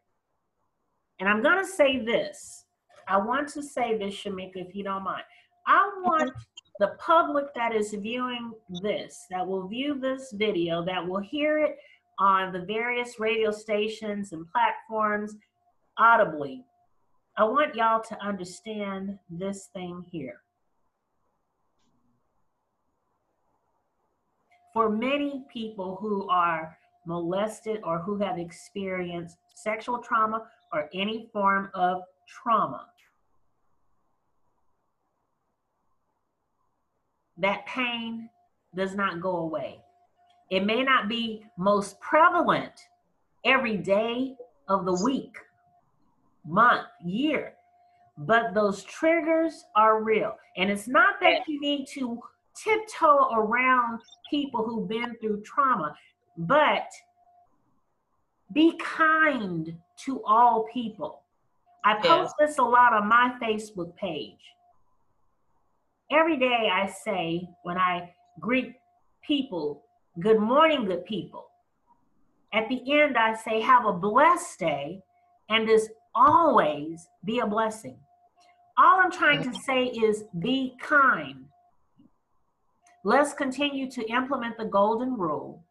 Speaker 1: And I'm going to say this. I want to say this, Shamika, if you don't mind. I want the public that is viewing this, that will view this video, that will hear it on the various radio stations and platforms audibly. I want y'all to understand this thing here. For many people who are molested or who have experienced sexual trauma or any form of trauma, that pain does not go away. It may not be most prevalent every day of the week, month, year, but those triggers are real. And it's not that you need to tiptoe around people who've been through trauma, but be kind to all people. I post this a lot on my Facebook page. Every day I say when I greet people, good morning, good people. At the end, I say, have a blessed day, and as always, be a blessing. All I'm trying to say is be kind. Let's continue to implement the golden rule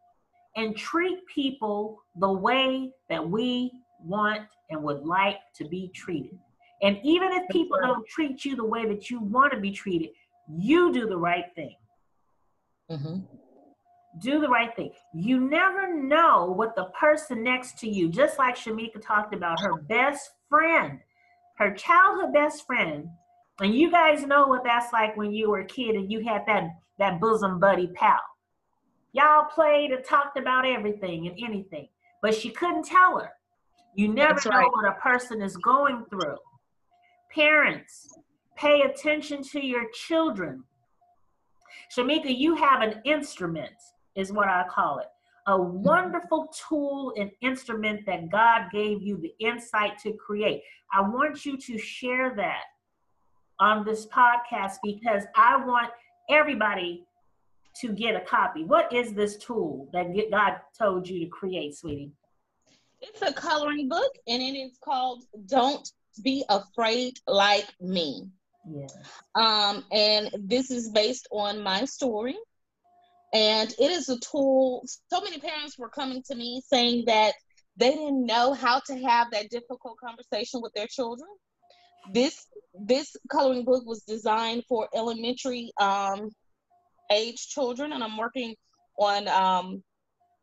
Speaker 1: and treat people the way that we want and would like to be treated. And even if people don't treat you the way that you want to be treated, you do the right thing.
Speaker 2: Mm-hmm.
Speaker 1: Do the right thing. You never know what the person next to you, just like Shamika talked about, her best friend, her childhood best friend. And you guys know what that's like when you were a kid and you had that, that bosom buddy pal. Y'all played and talked about everything and anything, but she couldn't tell her. You never
Speaker 2: That's
Speaker 1: know what a person is going through. Parents, pay attention to your children. Shamika, you have an instrument, is what I call it. A wonderful tool and instrument that God gave you the insight to create. I want you to share that on this podcast because I want everybody to get a copy. What is this tool that God told you to create, sweetie?
Speaker 2: It's a coloring book, and it is called "Don't Be Afraid Like Me." Um, and this is based on my story. And it is a tool. So many parents were coming to me saying that they didn't know how to have that difficult conversation with their children. this this coloring book was designed for elementary um, age children, and I'm working on um,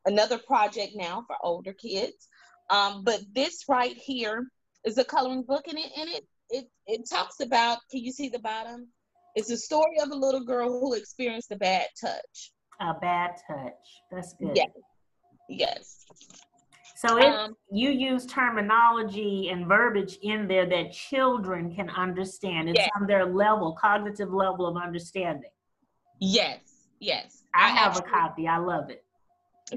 Speaker 2: another project now for older kids. Um, but this right here is a coloring book, and it and it it it talks about. Can you see the bottom? It's a story of a little girl who experienced a bad touch.
Speaker 1: A bad touch. That's good.
Speaker 2: Yes. Yes.
Speaker 1: So if um, you use terminology and verbiage in there that children can understand. It's yes. on their level, cognitive level of understanding.
Speaker 2: Yes, yes.
Speaker 1: I, I have actually, a copy. I love it.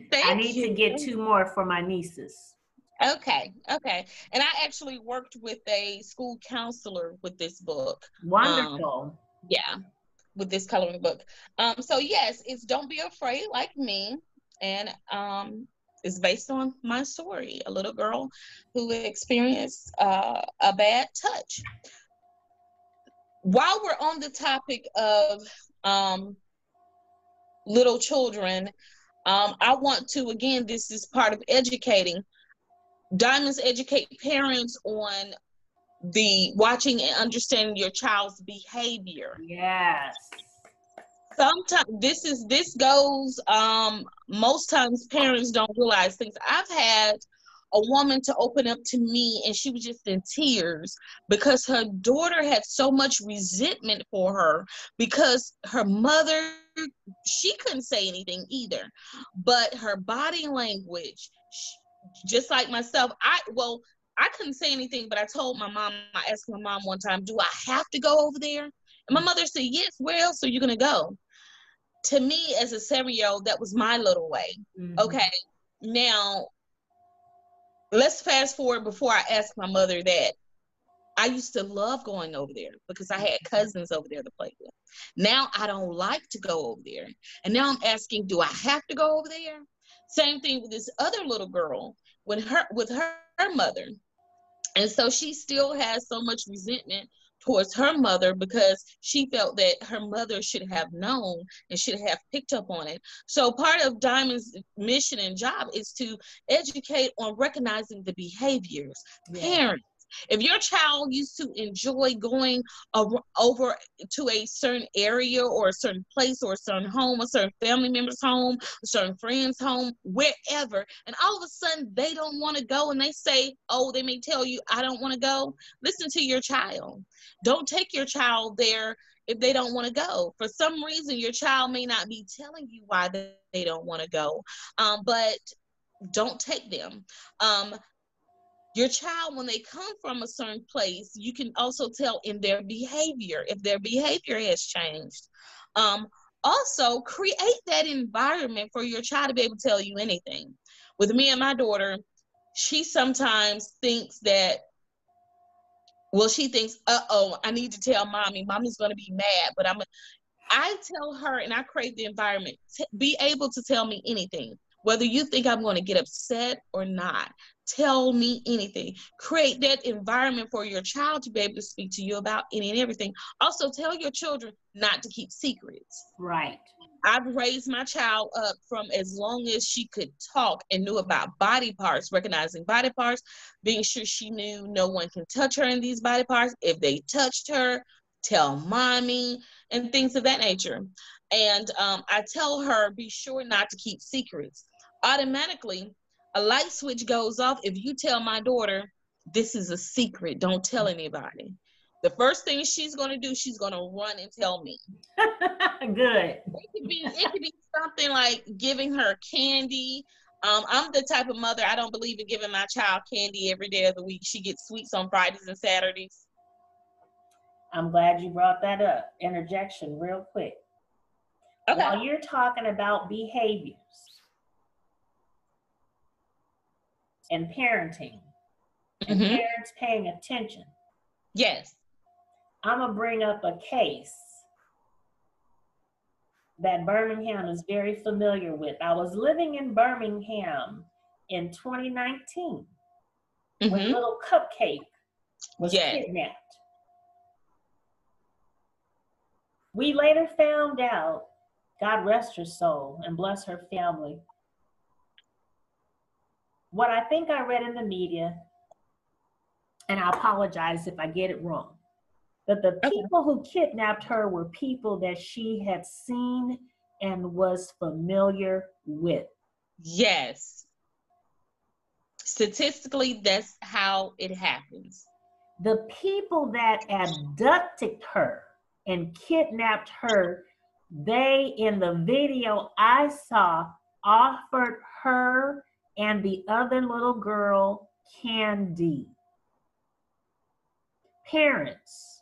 Speaker 2: Thank
Speaker 1: I need
Speaker 2: you.
Speaker 1: to get two more for my nieces.
Speaker 2: Okay, okay. And I actually worked with a school counselor with this book.
Speaker 1: Wonderful.
Speaker 2: Um, yeah, with this coloring book. Um, so yes, it's Don't Be Afraid Like Me. And um, it's based on my story, a little girl who experienced uh, a bad touch. While we're on the topic of um, little children, um, I want to, again, this is part of educating. Diamonds educate parents on the watching and understanding your child's behavior.
Speaker 1: Yes.
Speaker 2: Sometimes this is this goes um most times parents don't realize things. I've had a woman to open up to me and she was just in tears because her daughter had so much resentment for her because her mother she couldn't say anything either. But her body language just like myself i well i couldn't say anything but i told my mom i asked my mom one time do i have to go over there and my mother said yes where else are you going to go to me as a seven year old, that was my little way. Mm-hmm. Okay. Now, let's fast forward before I asked my mother that. I used to love going over there because I had cousins over there to play with. Now I don't like to go over there. And now I'm asking, do I have to go over there? Same thing with this other little girl with her with her, her mother. And so she still has so much resentment towards her mother because she felt that her mother should have known and should have picked up on it. So part of Diamond's mission and job is to educate on recognizing the behaviors. Yeah. Parents, if your child used to enjoy going over to a certain area or a certain place or a certain home, a certain family member's home, a certain friend's home, wherever, and all of a sudden they don't want to go and they say, oh, they may tell you, I don't want to go, listen to your child. Don't take your child there if they don't want to go. For some reason, your child may not be telling you why they don't want to go, um, but don't take them. Um, your child when they come from a certain place you can also tell in their behavior if their behavior has changed. Um, also create that environment for your child to be able to tell you anything. With me and my daughter she sometimes thinks that well she thinks uh-oh i need to tell mommy. Mommy's going to be mad but i'm i tell her and i create the environment to be able to tell me anything whether you think I'm going to get upset or not. Tell me anything. Create that environment for your child to be able to speak to you about any and everything. Also, tell your children not to keep secrets.
Speaker 1: Right.
Speaker 2: I've raised my child up from as long as she could talk and knew about body parts, recognizing body parts, being sure she knew no one can touch her in these body parts. If they touched her, tell mommy, and things of that nature. And um, I tell her, be sure not to keep secrets. Automatically, a light switch goes off if you tell my daughter, this is a secret, don't tell anybody. The first thing she's going to do, she's going to run and tell me.
Speaker 1: Good.
Speaker 2: It could, be, it could be something like giving her candy. Um, I'm the type of mother, I don't believe in giving my child candy every day of the week. She gets sweets on Fridays and Saturdays.
Speaker 1: I'm glad you brought that up. Interjection, real quick. Okay. While you're talking about behaviors and parenting and mm-hmm. parents paying attention.
Speaker 2: Yes.
Speaker 1: I'm going to bring up a case that Birmingham is very familiar with. I was living in Birmingham in 2019 mm-hmm. when little Cupcake was yes. kidnapped. We later found out, God rest her soul and bless her family. What I think I read in the media and I apologize if I get it wrong. But the people who kidnapped her were people that she had seen and was familiar with.
Speaker 2: Yes. Statistically, that's how it happens.
Speaker 1: The people that abducted her and kidnapped her, they, in the video I saw, offered her and the other little girl candy. Parents,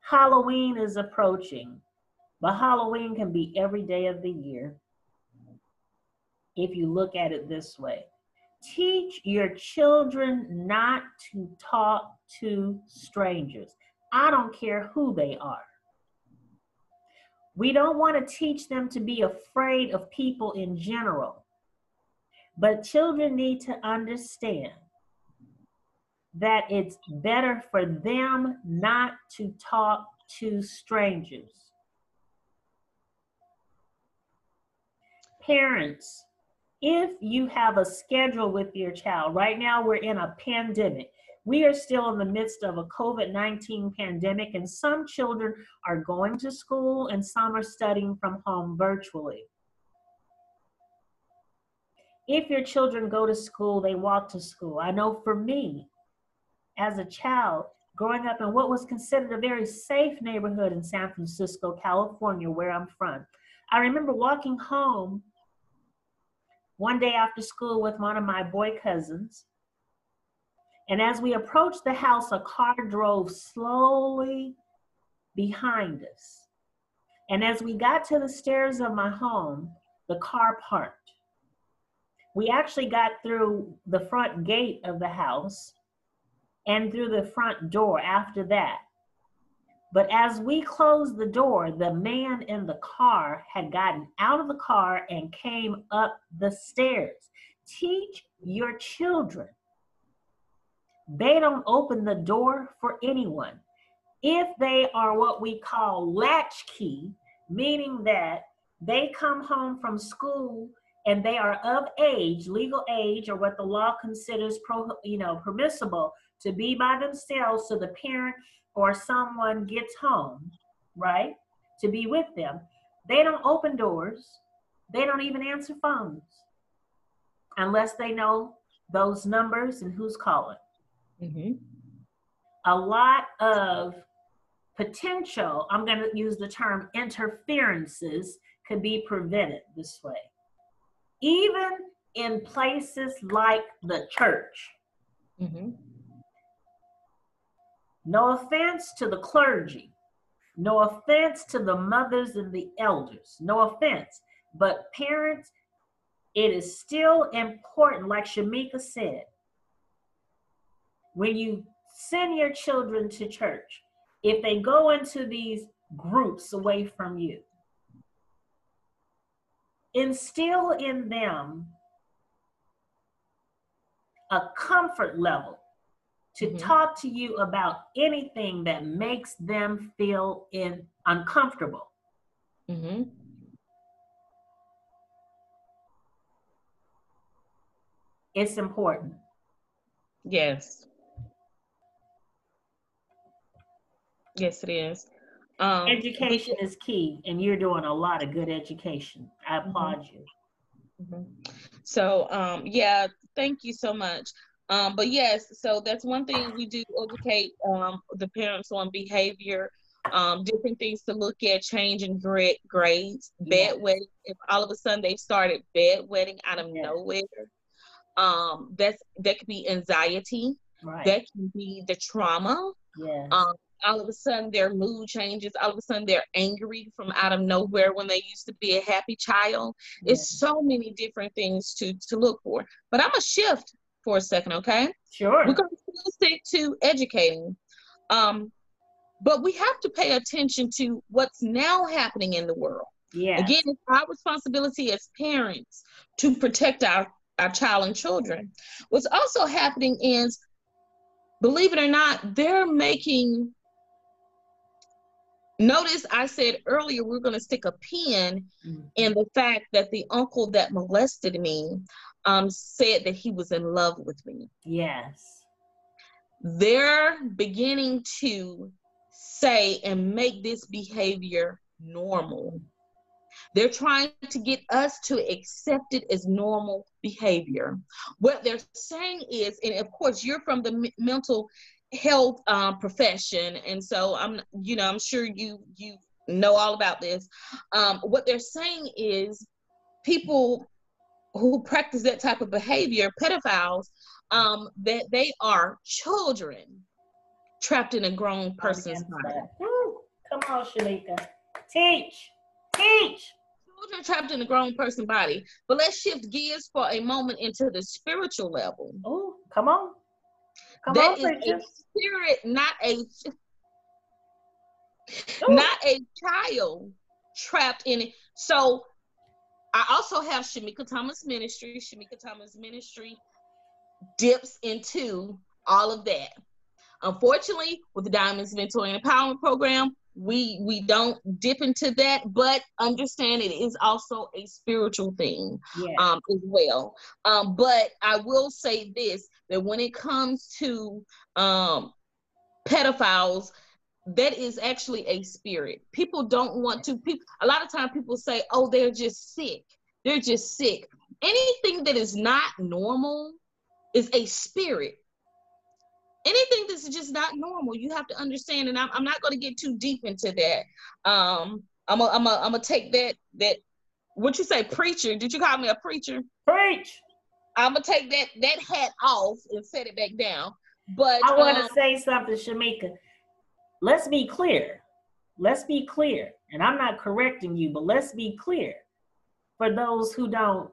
Speaker 1: Halloween is approaching, but Halloween can be every day of the year if you look at it this way. Teach your children not to talk to strangers. I don't care who they are. We don't want to teach them to be afraid of people in general, but children need to understand that it's better for them not to talk to strangers. Parents, if you have a schedule with your child, right now we're in a pandemic. We are still in the midst of a COVID 19 pandemic, and some children are going to school and some are studying from home virtually. If your children go to school, they walk to school. I know for me, as a child, growing up in what was considered a very safe neighborhood in San Francisco, California, where I'm from, I remember walking home one day after school with one of my boy cousins. And as we approached the house, a car drove slowly behind us. And as we got to the stairs of my home, the car parked. We actually got through the front gate of the house and through the front door after that. But as we closed the door, the man in the car had gotten out of the car and came up the stairs. Teach your children. They don't open the door for anyone. If they are what we call latchkey, meaning that they come home from school and they are of age, legal age, or what the law considers pro, you know, permissible to be by themselves so the parent or someone gets home, right, to be with them, they don't open doors. They don't even answer phones unless they know those numbers and who's calling.
Speaker 2: Mm-hmm.
Speaker 1: A lot of potential, I'm going to use the term interferences, could be prevented this way. Even in places like the church.
Speaker 2: Mm-hmm.
Speaker 1: No offense to the clergy. No offense to the mothers and the elders. No offense. But parents, it is still important, like Shamika said, when you send your children to church, if they go into these groups away from you, instill in them a comfort level to
Speaker 2: Mhm.
Speaker 1: talk to you about anything that makes them feel in uncomfortable.
Speaker 2: Mm-hmm.
Speaker 1: It's important.
Speaker 2: Yes. Yes, it is. Um,
Speaker 1: Education is key, and you're doing a lot of good education. I applaud you.
Speaker 2: Mhm. So, um, yeah, thank you so much. Um, but yes, so that's one thing we do educate um, the parents on behavior, um, different things to look at, changing grade, grades,
Speaker 1: Yeah.
Speaker 2: bedwetting. If all of a sudden they've started bedwetting out of
Speaker 1: Yeah.
Speaker 2: nowhere, um, that's that could be anxiety,
Speaker 1: Right.
Speaker 2: that can be the trauma.
Speaker 1: yeah.
Speaker 2: Um, all of a sudden their mood changes. All of a sudden they're angry from out of nowhere when they used to be a happy child.
Speaker 1: yeah.
Speaker 2: It's so many different things to to look for. But I'm gonna shift for a second, okay?
Speaker 1: Sure.
Speaker 2: We're gonna still stick to educating. Um, but we have to pay attention to what's now happening in the world.
Speaker 1: Yeah.
Speaker 2: Again, it's our responsibility as parents to protect our, our child and children. What's also happening is, believe it or not, they're making Notice I said earlier we're going to stick a pin
Speaker 1: Mhm.
Speaker 2: in the fact that the uncle that molested me um, said that he was in love with me.
Speaker 1: Yes.
Speaker 2: they're beginning to say and make this behavior normal. They're trying to get us to accept it as normal behavior. What they're saying is, and of course, you're from the mental health um, profession, and so I'm, you know, I'm sure you you know all about this. Um, what they're saying is, people who practice that type of behavior, pedophiles, um, that they are children trapped in a grown person's body.
Speaker 1: Come on, Shamika. Teach. Teach.
Speaker 2: Children trapped in a grown person body. But let's shift gears for a moment into the spiritual level.
Speaker 1: Oh, come on.
Speaker 2: Come that on, is preacher. a spirit, not a Ooh. not a child trapped in it. So I also have Shamika Thomas Ministry. Shamika Thomas Ministry dips into all of that. Unfortunately, with the Diamonds Mentoring Empowerment Program, we we don't dip into that, but understand it is also a spiritual thing yeah. um, as well. Um, but I will say this: that when it comes to um, pedophiles, that is actually a spirit. People don't want to. People a lot of time people say, "Oh, they're just sick. They're just sick." Anything that is not normal is a spirit anything that's just not normal you have to understand and i'm, I'm not going to get too deep into that um i'm gonna I'm I'm take that that what you say preacher did you call me a preacher
Speaker 1: preach
Speaker 2: i'm gonna take that that hat off and set it back down. But
Speaker 1: i want to um, say something shamika. Let's be clear. Let's be clear. And i'm not correcting you but let's be clear for those who don't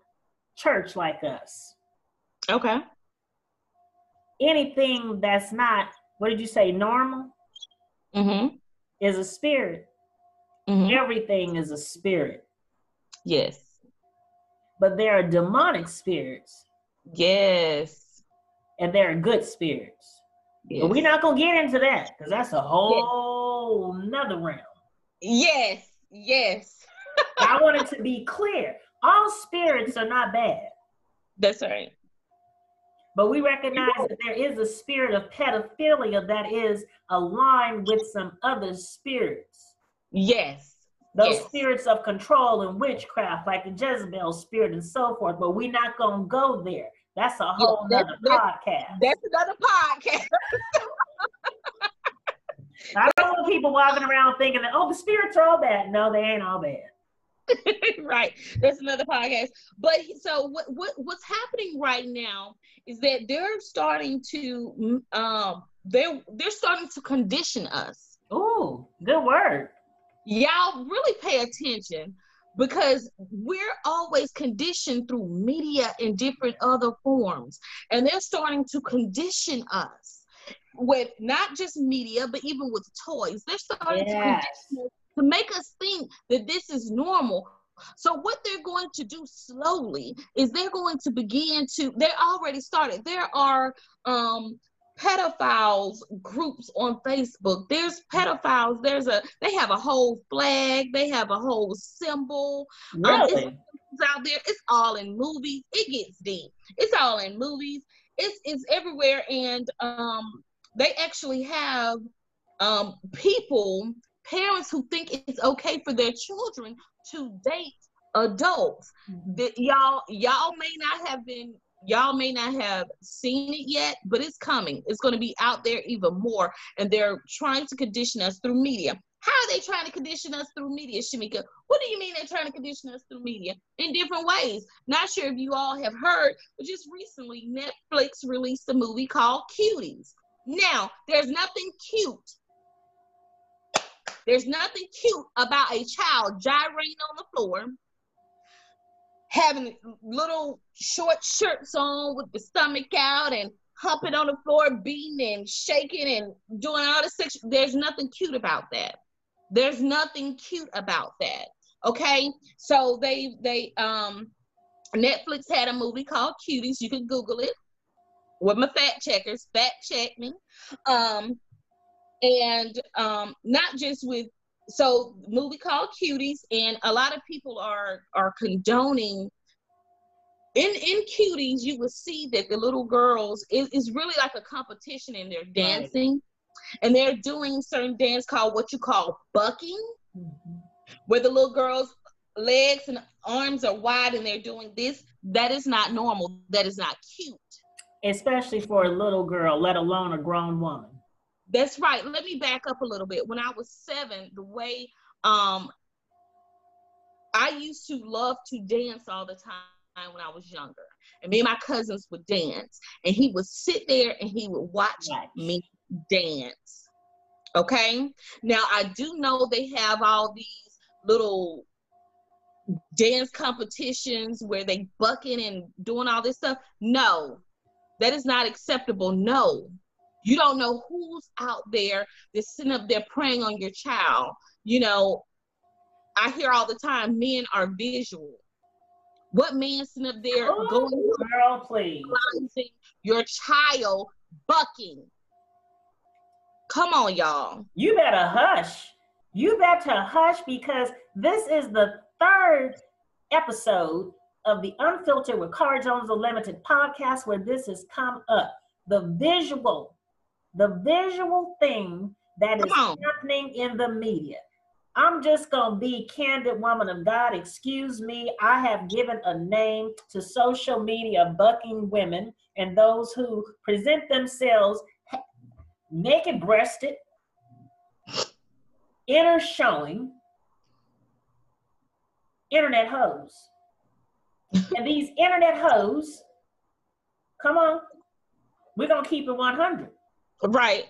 Speaker 1: church like us.
Speaker 2: Okay.
Speaker 1: Anything that's not what did you say normal?
Speaker 2: Mm-hmm.
Speaker 1: is a spirit. Mm-hmm. everything is a spirit.
Speaker 2: Yes.
Speaker 1: But there are demonic spirits
Speaker 2: yes
Speaker 1: and they're good spirits yes. but we're not gonna get into that because that's a whole yes. nother realm
Speaker 2: yes yes
Speaker 1: i wanted to be clear all spirits are not bad
Speaker 2: that's right
Speaker 1: but we recognize that there is a spirit of pedophilia that is aligned with some other spirits.
Speaker 2: Yes.
Speaker 1: Those
Speaker 2: yes.
Speaker 1: spirits of control and witchcraft, like the Jezebel spirit and so forth. But we're not going to go there. That's a whole yeah, other podcast.
Speaker 2: That's another podcast.
Speaker 1: I don't want people walking around thinking that, oh, the spirits are all bad. No, they ain't all bad.
Speaker 2: right. That's another podcast. But so what, what what's happening right now is that they're starting to um they're they're starting to condition us.
Speaker 1: Oh, good word.
Speaker 2: Y'all really pay attention because we're always conditioned through media in different other forms. And they're starting to condition us with not just media, but even with toys. They're starting yes. to condition us to make us think that this is normal. So what they're going to do slowly is they're going to begin to they're already started. There are um pedophiles groups on Facebook. There's pedophiles. There's a they have a whole flag. They have a whole symbol.
Speaker 1: Really?
Speaker 2: Um, out there. It's all in movies. It gets deep. It's all in movies. It's it's everywhere, and um, they actually have um people parents who think it's okay for their children to date adults. Mm-hmm. That y'all y'all may not have been y'all may not have seen it yet, but it's coming. It's going to be out there even more, and they're trying to condition us through media. How are they trying to condition us through media, Shamika? What do you mean they're trying to condition us through media? In different ways. Not sure if you all have heard, but just recently Netflix released a movie called Cuties. Now, there's nothing cute there's nothing cute about a child gyrating on the floor, having little short shirts on with the stomach out and humping on the floor, beating and shaking and doing all the sex. There's nothing cute about that. There's nothing cute about that. Okay. So they they um Netflix had a movie called Cuties. You can Google it with my fact checkers, fact check me. Um, and um, not just with so movie called Cuties, and a lot of people are are condoning. In in cuties you will see that the little girls it is really like a competition and they're dancing. Right. and they're doing certain dance called what you call bucking mm-hmm. where the little girls legs and arms are wide and they're doing this. That is not normal. That is not cute.
Speaker 1: Especially for a little girl let alone a grown woman
Speaker 2: that's right let me back up a little bit when i was seven the way um i used to love to dance all the time when I was younger. And me and my cousins would dance. And he would sit there and he would watch right. me dance. Okay. Now I do know they have all these little dance competitions where they bucking and doing all this stuff. No, that is not acceptable. No. You don't know who's out there that's sitting up there preying on your child. You know, I hear all the time men are visual. What man sitting up there oh, going
Speaker 1: girl, please.
Speaker 2: your child bucking? Come on, y'all.
Speaker 1: You better hush. You better hush because this is the third episode of the Unfiltered with Cara Jones Unlimited podcast where this has come up. The visual, the visual thing that Come is on. happening in the media. I'm just going to be candid, woman of God. Excuse me. I have given a name to social media bucking women and those who present themselves naked breasted, inner showing, internet hoes. and these internet hoes, come on, we're going to keep it 100.
Speaker 2: Right.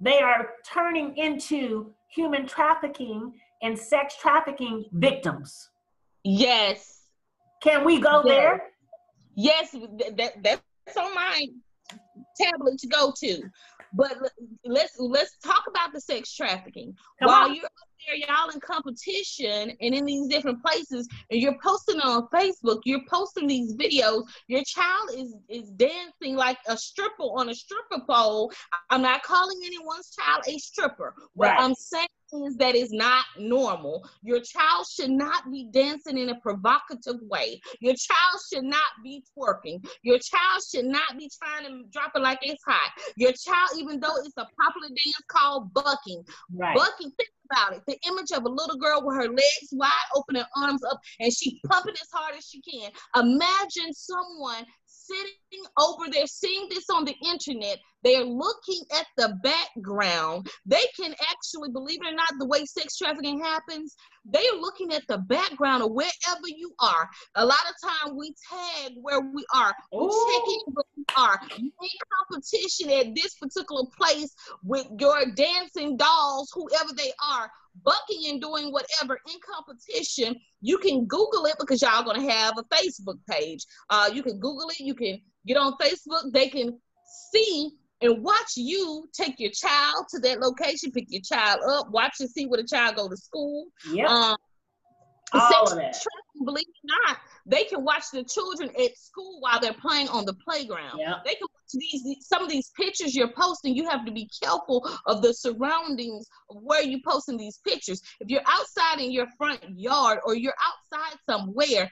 Speaker 1: They are turning into human trafficking and sex trafficking victims.
Speaker 2: Yes.
Speaker 1: Can we go yes. there?
Speaker 2: Yes, that, that's on my tablet to go to. But let's let's talk about the sex trafficking. Come While on. you're up there, y'all in competition and in these different places, and you're posting on Facebook, you're posting these videos. Your child is is dancing like a stripper on a stripper pole. I'm not calling anyone's child a stripper. What right. I'm saying is that is not normal. Your child should not be dancing in a provocative way. Your child should not be twerking. Your child should not be trying to drop it like it's hot. Your child, even though it's a popular dance called bucking, right. bucking, think about it. The image of a little girl with her legs wide open and arms up, and she pumping as hard as she can. Imagine someone sitting over there seeing this on the internet they're looking at the background. They can actually believe it or not the way sex trafficking happens they're looking at the background of wherever you are. A lot of time we tag where we are. We check in where we are. You in competition at this particular place with your dancing dolls whoever they are bucking and doing whatever in competition, you can Google it because y'all gonna have a Facebook page. Uh, you can Google it. You can get on Facebook. They can see and watch you take your child to that location, pick your child up, watch and see where the child go to school.
Speaker 1: Yeah. Um, All of that.
Speaker 2: Believe it or not, they can watch the children at school while they're playing on the playground.
Speaker 1: Yep.
Speaker 2: They can watch these some of these pictures you're posting. You have to be careful of the surroundings of where you're posting these pictures. If you're outside in your front yard or you're outside somewhere,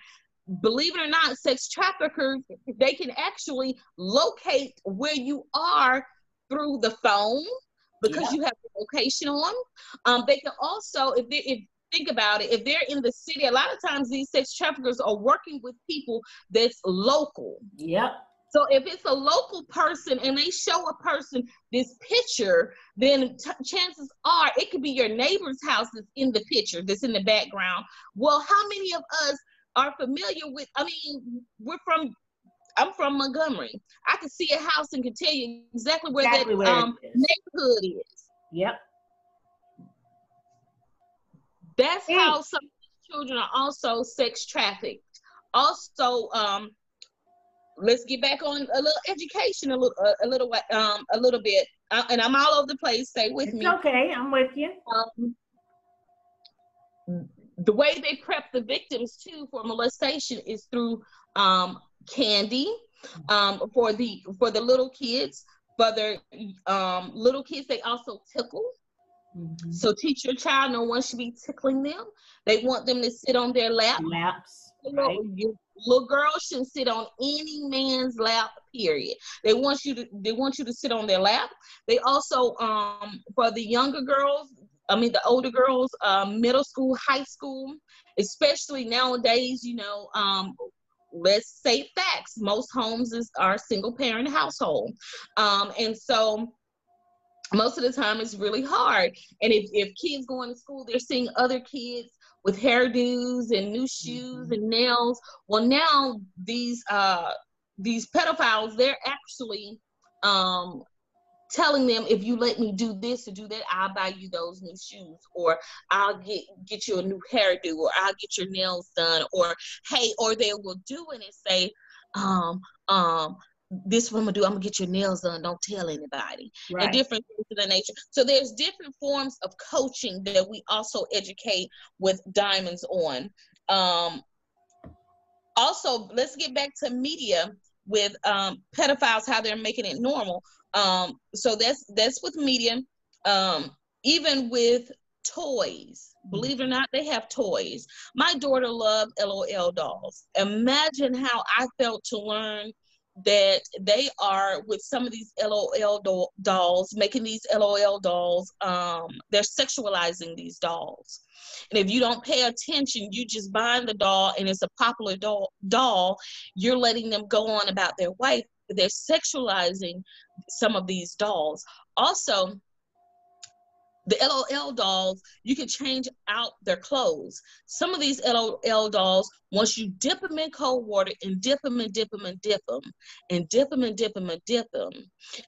Speaker 2: believe it or not, sex traffickers they can actually locate where you are through the phone because you have the location on. Um, they can also, if they, if think about it, if they're in the city, a lot of times these sex traffickers are working with people that's local.
Speaker 1: Yep.
Speaker 2: So if it's a local person and they show a person this picture, then t- chances are it could be your neighbor's house that's in the picture, that's in the background. Well, how many of us are familiar with? I mean, we're from. I'm from Montgomery. I can see a house and can tell you exactly where exactly that where um, neighborhood is.
Speaker 1: Yep.
Speaker 2: That's mm. how some children are also sex trafficked. Also, um, let's get back on a little education, a little, a, a little, um, a little bit. Uh, and I'm all over the place. Stay with
Speaker 1: it's
Speaker 2: me.
Speaker 1: Okay, I'm with you. Um,
Speaker 2: the way they prep the victims too for molestation is through um, candy um, for the for the little kids. For their um, little kids, they also tickle. Mm-hmm. So teach your child no one should be tickling them. They want them to sit on their lap.
Speaker 1: Laps. Right.
Speaker 2: You, little girls shouldn't sit on any man's lap period they want you to they want you to sit on their lap they also um for the younger girls i mean the older girls um, middle school high school especially nowadays you know um let's say facts most homes is are single parent household um and so most of the time it's really hard and if, if kids going to school they're seeing other kids with hairdos and new shoes mm-hmm. and nails. Well, now these uh, these pedophiles, they're actually um, telling them if you let me do this or do that, I'll buy you those new shoes, or I'll get get you a new hairdo, or I'll get your nails done, or hey, or they will do it and say, um, um, this what I'm gonna do. I'm gonna get your nails done. Don't tell anybody. Right. And different things of the nature. So there's different forms of coaching that we also educate with diamonds on. Um, also, let's get back to media with um, pedophiles, how they're making it normal. Um, so that's that's with media. Um, even with toys, believe it or not, they have toys. My daughter loved LOL dolls. Imagine how I felt to learn that they are with some of these LOL do- dolls, making these LOL dolls, um, they're sexualizing these dolls. And if you don't pay attention, you just buying the doll and it's a popular doll, doll you're letting them go on about their wife. They're sexualizing some of these dolls. Also, the LOL dolls, you can change out their clothes. Some of these LOL dolls, once you dip them in cold water and dip them and dip them and dip them and dip them and dip them and dip them,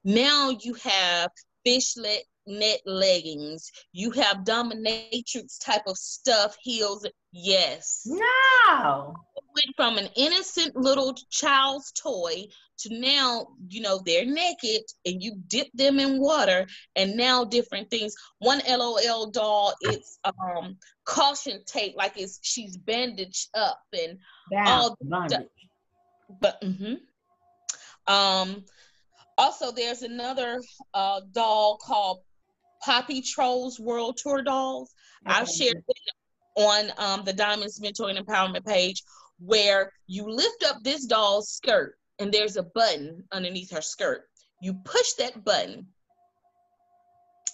Speaker 2: now you have fishlet net leggings. You have dominatrix type of stuff, heels. Yes.
Speaker 1: No.
Speaker 2: Went from an innocent little child's toy to now, you know, they're naked and you dip them in water and now different things. One LOL doll, it's um caution tape, like it's she's bandaged up and all stuff. But mm-hmm. um also there's another uh doll called Poppy Trolls World Tour dolls. Okay. I've shared on um, the Diamonds Mentoring Empowerment page where you lift up this doll's skirt and there's a button underneath her skirt. You push that button.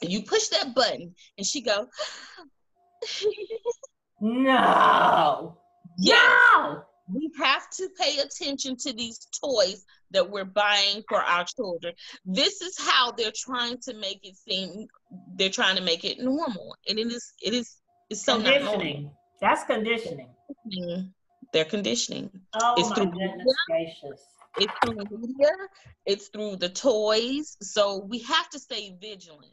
Speaker 2: You push that button and she go,
Speaker 1: No.
Speaker 2: Yes. No. We have to pay attention to these toys that we're buying for our children. This is how they're trying to make it seem they're trying to make it normal. And it is it is it's so
Speaker 1: conditioning. That's conditioning.
Speaker 2: They're conditioning.
Speaker 1: Oh it's my through goodness media. gracious.
Speaker 2: It's through media, it's through the toys. So we have to stay vigilant.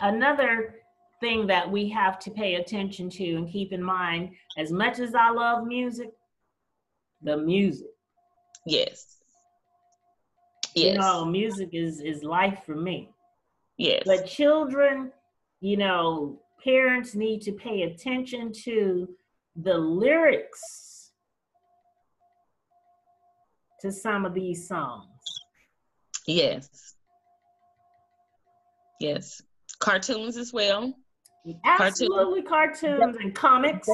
Speaker 1: Another thing that we have to pay attention to and keep in mind, as much as I love music, the music.
Speaker 2: Yes.
Speaker 1: Yes. You know, music is is life for me.
Speaker 2: Yes.
Speaker 1: But children, you know, parents need to pay attention to the lyrics to some of these songs.
Speaker 2: Yes. Yes. Cartoons as well.
Speaker 1: Absolutely, cartoons, cartoons and comics.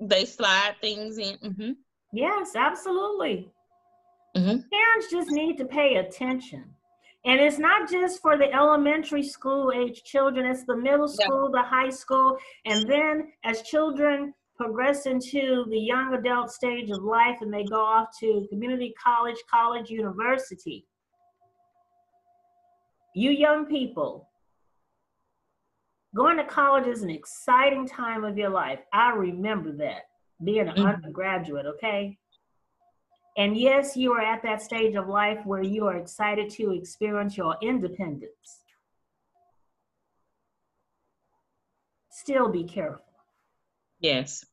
Speaker 2: They, slide things in. Mm-hmm.
Speaker 1: Yes, absolutely. Mm-hmm. Parents just need to pay attention. And it's not just for the elementary school age children, it's the middle school, yeah. the high school. And then as children progress into the young adult stage of life and they go off to community college, college, university, you young people, going to college is an exciting time of your life. I remember that being an mm-hmm. undergraduate, okay? And yes, you are at that stage of life where you are excited to experience your independence. Still be careful.
Speaker 2: Yes.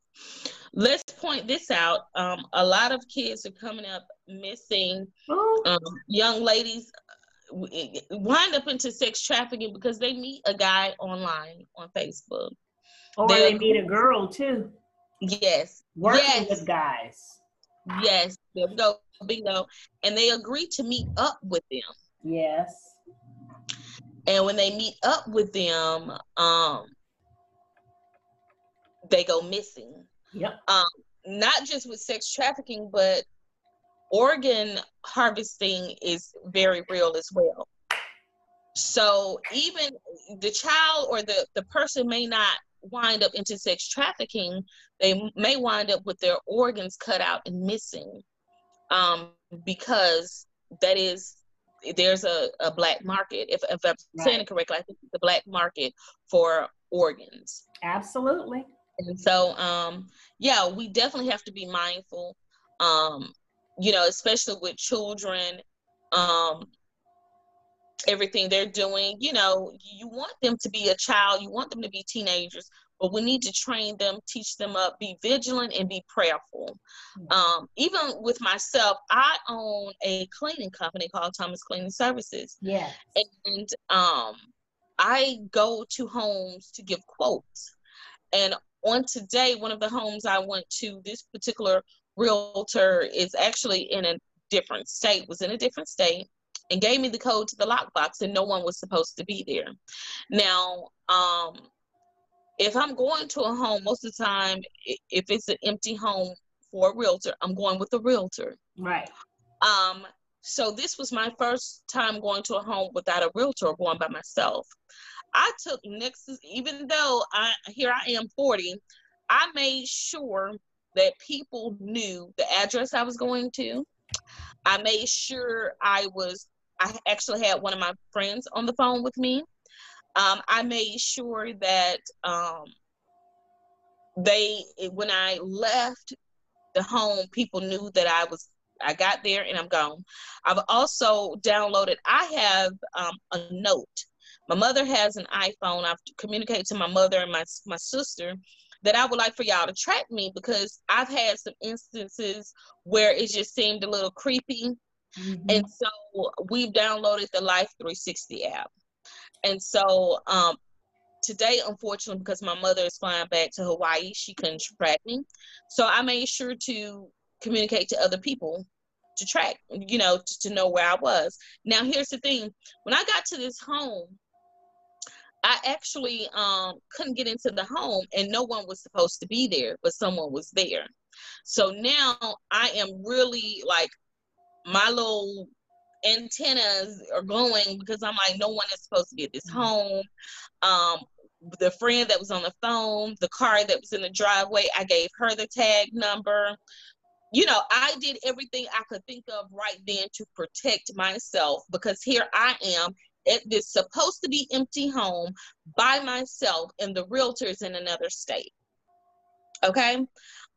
Speaker 2: Let's point this out. Um, a lot of kids are coming up missing. Um, young ladies wind up into sex trafficking because they meet a guy online on Facebook.
Speaker 1: Or they, they meet a girl too.
Speaker 2: Yes.
Speaker 1: Working
Speaker 2: yes.
Speaker 1: with guys.
Speaker 2: Yes. There we go. Bingo. And they agree to meet up with them.
Speaker 1: Yes.
Speaker 2: And when they meet up with them, um, they go missing.
Speaker 1: Yep.
Speaker 2: Um, not just with sex trafficking, but organ harvesting is very real as well. So even the child or the, the person may not wind up into sex trafficking, they may wind up with their organs cut out and missing um, because that is there's a, a black market. If, if I'm right. saying it correctly, I think the black market for organs.
Speaker 1: Absolutely.
Speaker 2: And so, um, yeah, we definitely have to be mindful, um, you know, especially with children, um, everything they're doing. You know, you want them to be a child, you want them to be teenagers, but we need to train them, teach them up, be vigilant, and be prayerful. Mm-hmm. Um, even with myself, I own a cleaning company called Thomas Cleaning Services.
Speaker 1: Yeah.
Speaker 2: And um, I go to homes to give quotes. And on today, one of the homes I went to, this particular realtor is actually in a different state, was in a different state, and gave me the code to the lockbox, and no one was supposed to be there. Now, um, if I'm going to a home, most of the time, if it's an empty home for a realtor, I'm going with a realtor.
Speaker 1: Right.
Speaker 2: Um, so this was my first time going to a home without a realtor or going by myself. I took next, even though I here I am 40, I made sure that people knew the address I was going to. I made sure I was I actually had one of my friends on the phone with me um, I made sure that um, they, when I left the home, people knew that I was, I got there and I'm gone. I've also downloaded, I have um, a note. My mother has an iPhone. I've communicated to my mother and my, my sister that I would like for y'all to track me because I've had some instances where it just seemed a little creepy. Mm-hmm. And so we've downloaded the Life 360 app. And so um, today, unfortunately, because my mother is flying back to Hawaii, she couldn't track me. So I made sure to communicate to other people to track, you know, to, to know where I was. Now, here's the thing when I got to this home, I actually um, couldn't get into the home and no one was supposed to be there, but someone was there. So now I am really like my little antennas are going because I'm like, no one is supposed to be at this mm-hmm. home. Um, the friend that was on the phone, the car that was in the driveway, I gave her the tag number. You know, I did everything I could think of right then to protect myself because here I am at this supposed to be empty home by myself, and the realtor's in another state. Okay.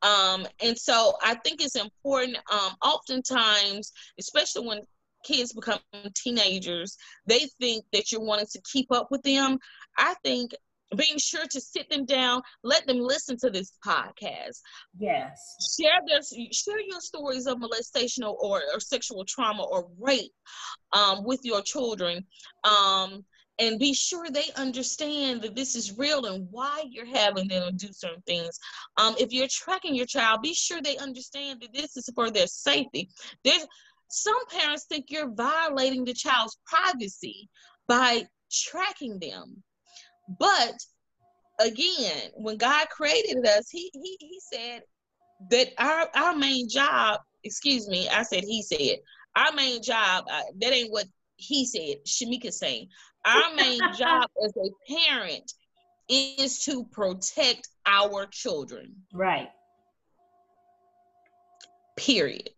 Speaker 2: Um, and so I think it's important. Um, oftentimes, especially when kids become teenagers, they think that you're wanting to keep up with them. I think being sure to sit them down, let them listen to this podcast.
Speaker 1: Yes.
Speaker 2: Share their share your stories of molestation or, or, or sexual trauma or rape um, with your children. Um, and be sure they understand that this is real and why you're having them do certain things. Um, if you're tracking your child, be sure they understand that this is for their safety. There's some parents think you're violating the child's privacy by tracking them. But again, when God created us, he he he said that our our main job, excuse me, I said he said, our main job, uh, that ain't what he said, Shamika saying. Our main job as a parent is to protect our children.
Speaker 1: Right.
Speaker 2: Period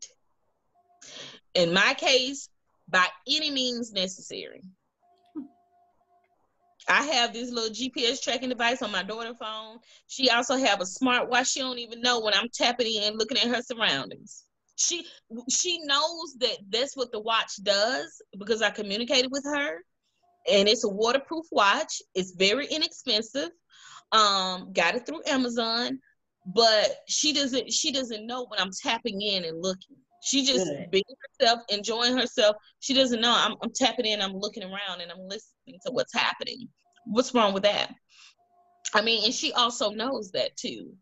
Speaker 2: in my case, by any means necessary. I have this little GPS tracking device on my daughter's phone. She also have a smartwatch. She don't even know when I'm tapping in, looking at her surroundings. She she knows that that's what the watch does because I communicated with her, and it's a waterproof watch. It's very inexpensive. Um, got it through Amazon, but she doesn't she doesn't know when I'm tapping in and looking. She just Good. being herself, enjoying herself. She doesn't know. I'm, I'm tapping in, I'm looking around, and I'm listening to what's happening. What's wrong with that? I mean, and she also knows that too,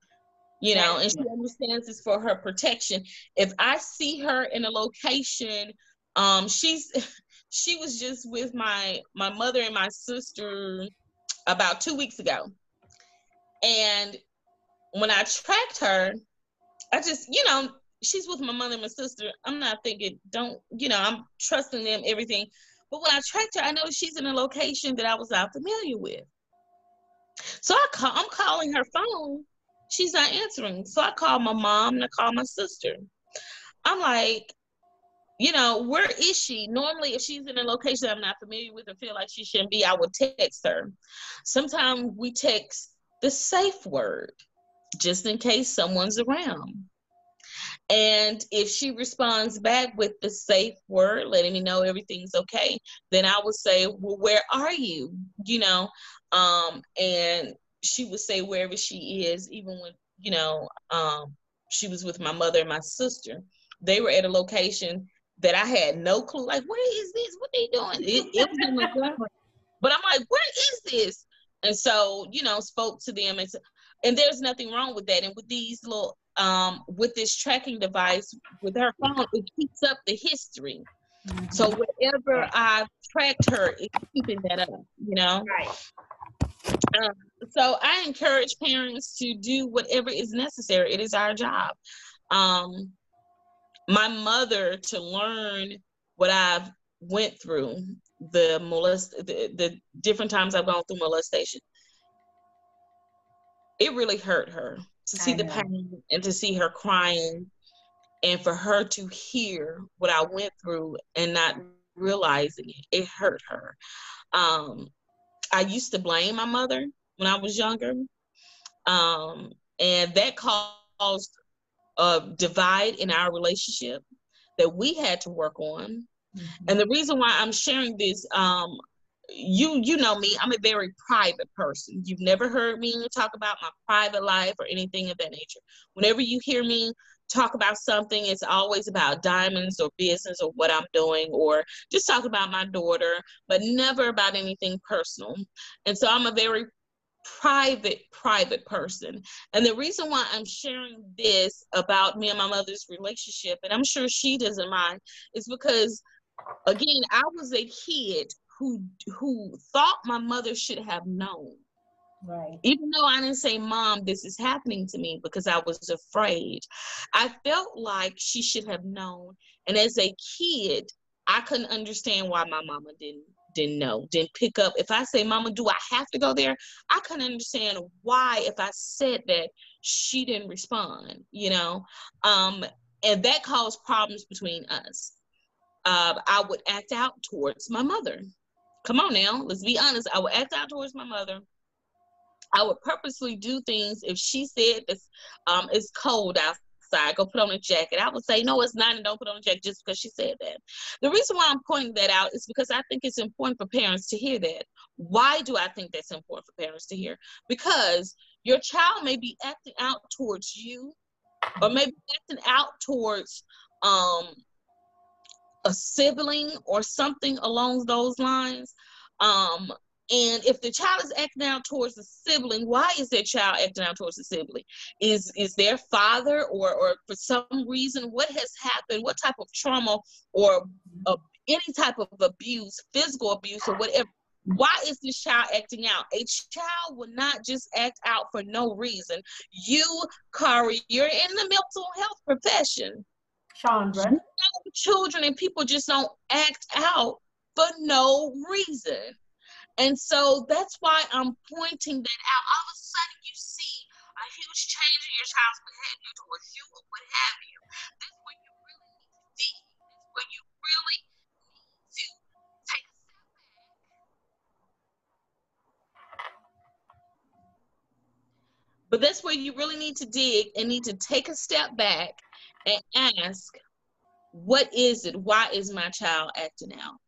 Speaker 2: you know, and she understands this for her protection. If I see her in a location, um, she's she was just with my my mother and my sister about two weeks ago, and when I tracked her, I just, you know, she's with my mother and my sister. I'm not thinking, don't, you know, I'm trusting them, everything. But when I tracked her, I know she's in a location that I was not familiar with. So I call, I'm calling her phone. She's not answering. So I call my mom and I call my sister. I'm like, you know, where is she? Normally, if she's in a location I'm not familiar with and feel like she shouldn't be, I would text her. Sometimes we text the safe word just in case someone's around. And if she responds back with the safe word, letting me know everything's okay, then I would say, Well, where are you? You know, um, and she would say wherever she is, even when, you know, um, she was with my mother and my sister. They were at a location that I had no clue. Like, what is this? What they doing? It, it was in my But I'm like, where is this? And so, you know, spoke to them and and there's nothing wrong with that. And with these little um with this tracking device with her phone, it keeps up the history. Mm-hmm. So wherever I've tracked her, it's keeping that up, you know?
Speaker 1: Right.
Speaker 2: Um, so I encourage parents to do whatever is necessary. It is our job. Um, my mother to learn what I've went through, the molest, the, the different times I've gone through molestation. It really hurt her to see the pain and to see her crying and for her to hear what I went through and not realizing it, it hurt her. Um, I used to blame my mother when I was younger, um, and that caused uh, divide in our relationship that we had to work on. Mm-hmm. And the reason why I'm sharing this, um, you you know me, I'm a very private person. You've never heard me talk about my private life or anything of that nature. Whenever you hear me talk about something, it's always about diamonds or business or what I'm doing or just talk about my daughter, but never about anything personal. And so I'm a very private, private person. And the reason why I'm sharing this about me and my mother's relationship, and I'm sure she doesn't mind, is because again, I was a kid who who thought my mother should have known.
Speaker 1: Right.
Speaker 2: Even though I didn't say, Mom, this is happening to me because I was afraid. I felt like she should have known. And as a kid, I couldn't understand why my mama didn't didn't know, didn't pick up. If I say, Mama, do I have to go there? I couldn't understand why, if I said that, she didn't respond, you know? Um, and that caused problems between us. Uh, I would act out towards my mother. Come on now, let's be honest. I would act out towards my mother. I would purposely do things if she said this um, it's cold out outside, go put on a jacket. I would say, no, it's not, and don't put on a jacket just because she said that. The reason why I'm pointing that out is because I think it's important for parents to hear that. Why do I think that's important for parents to hear? Because your child may be acting out towards you, or maybe acting out towards um, a sibling or something along those lines. Um, and if the child is acting out towards the sibling, why is their child acting out towards the sibling? Is is their father or or for some reason what has happened? What type of trauma or uh, any type of abuse, physical abuse or whatever? Why is this child acting out? A child will not just act out for no reason. You, Kari, you're in the mental health profession.
Speaker 1: Chandra.
Speaker 2: Children and people just don't act out for no reason. And so that's why I'm pointing that out. All of a sudden, you see a huge change in your child's behavior towards you or what have you. That's where you really need to be. That's where you really need to take a step back. But that's where you really need to dig and need to take a step back and ask, what is it? Why is my child acting out?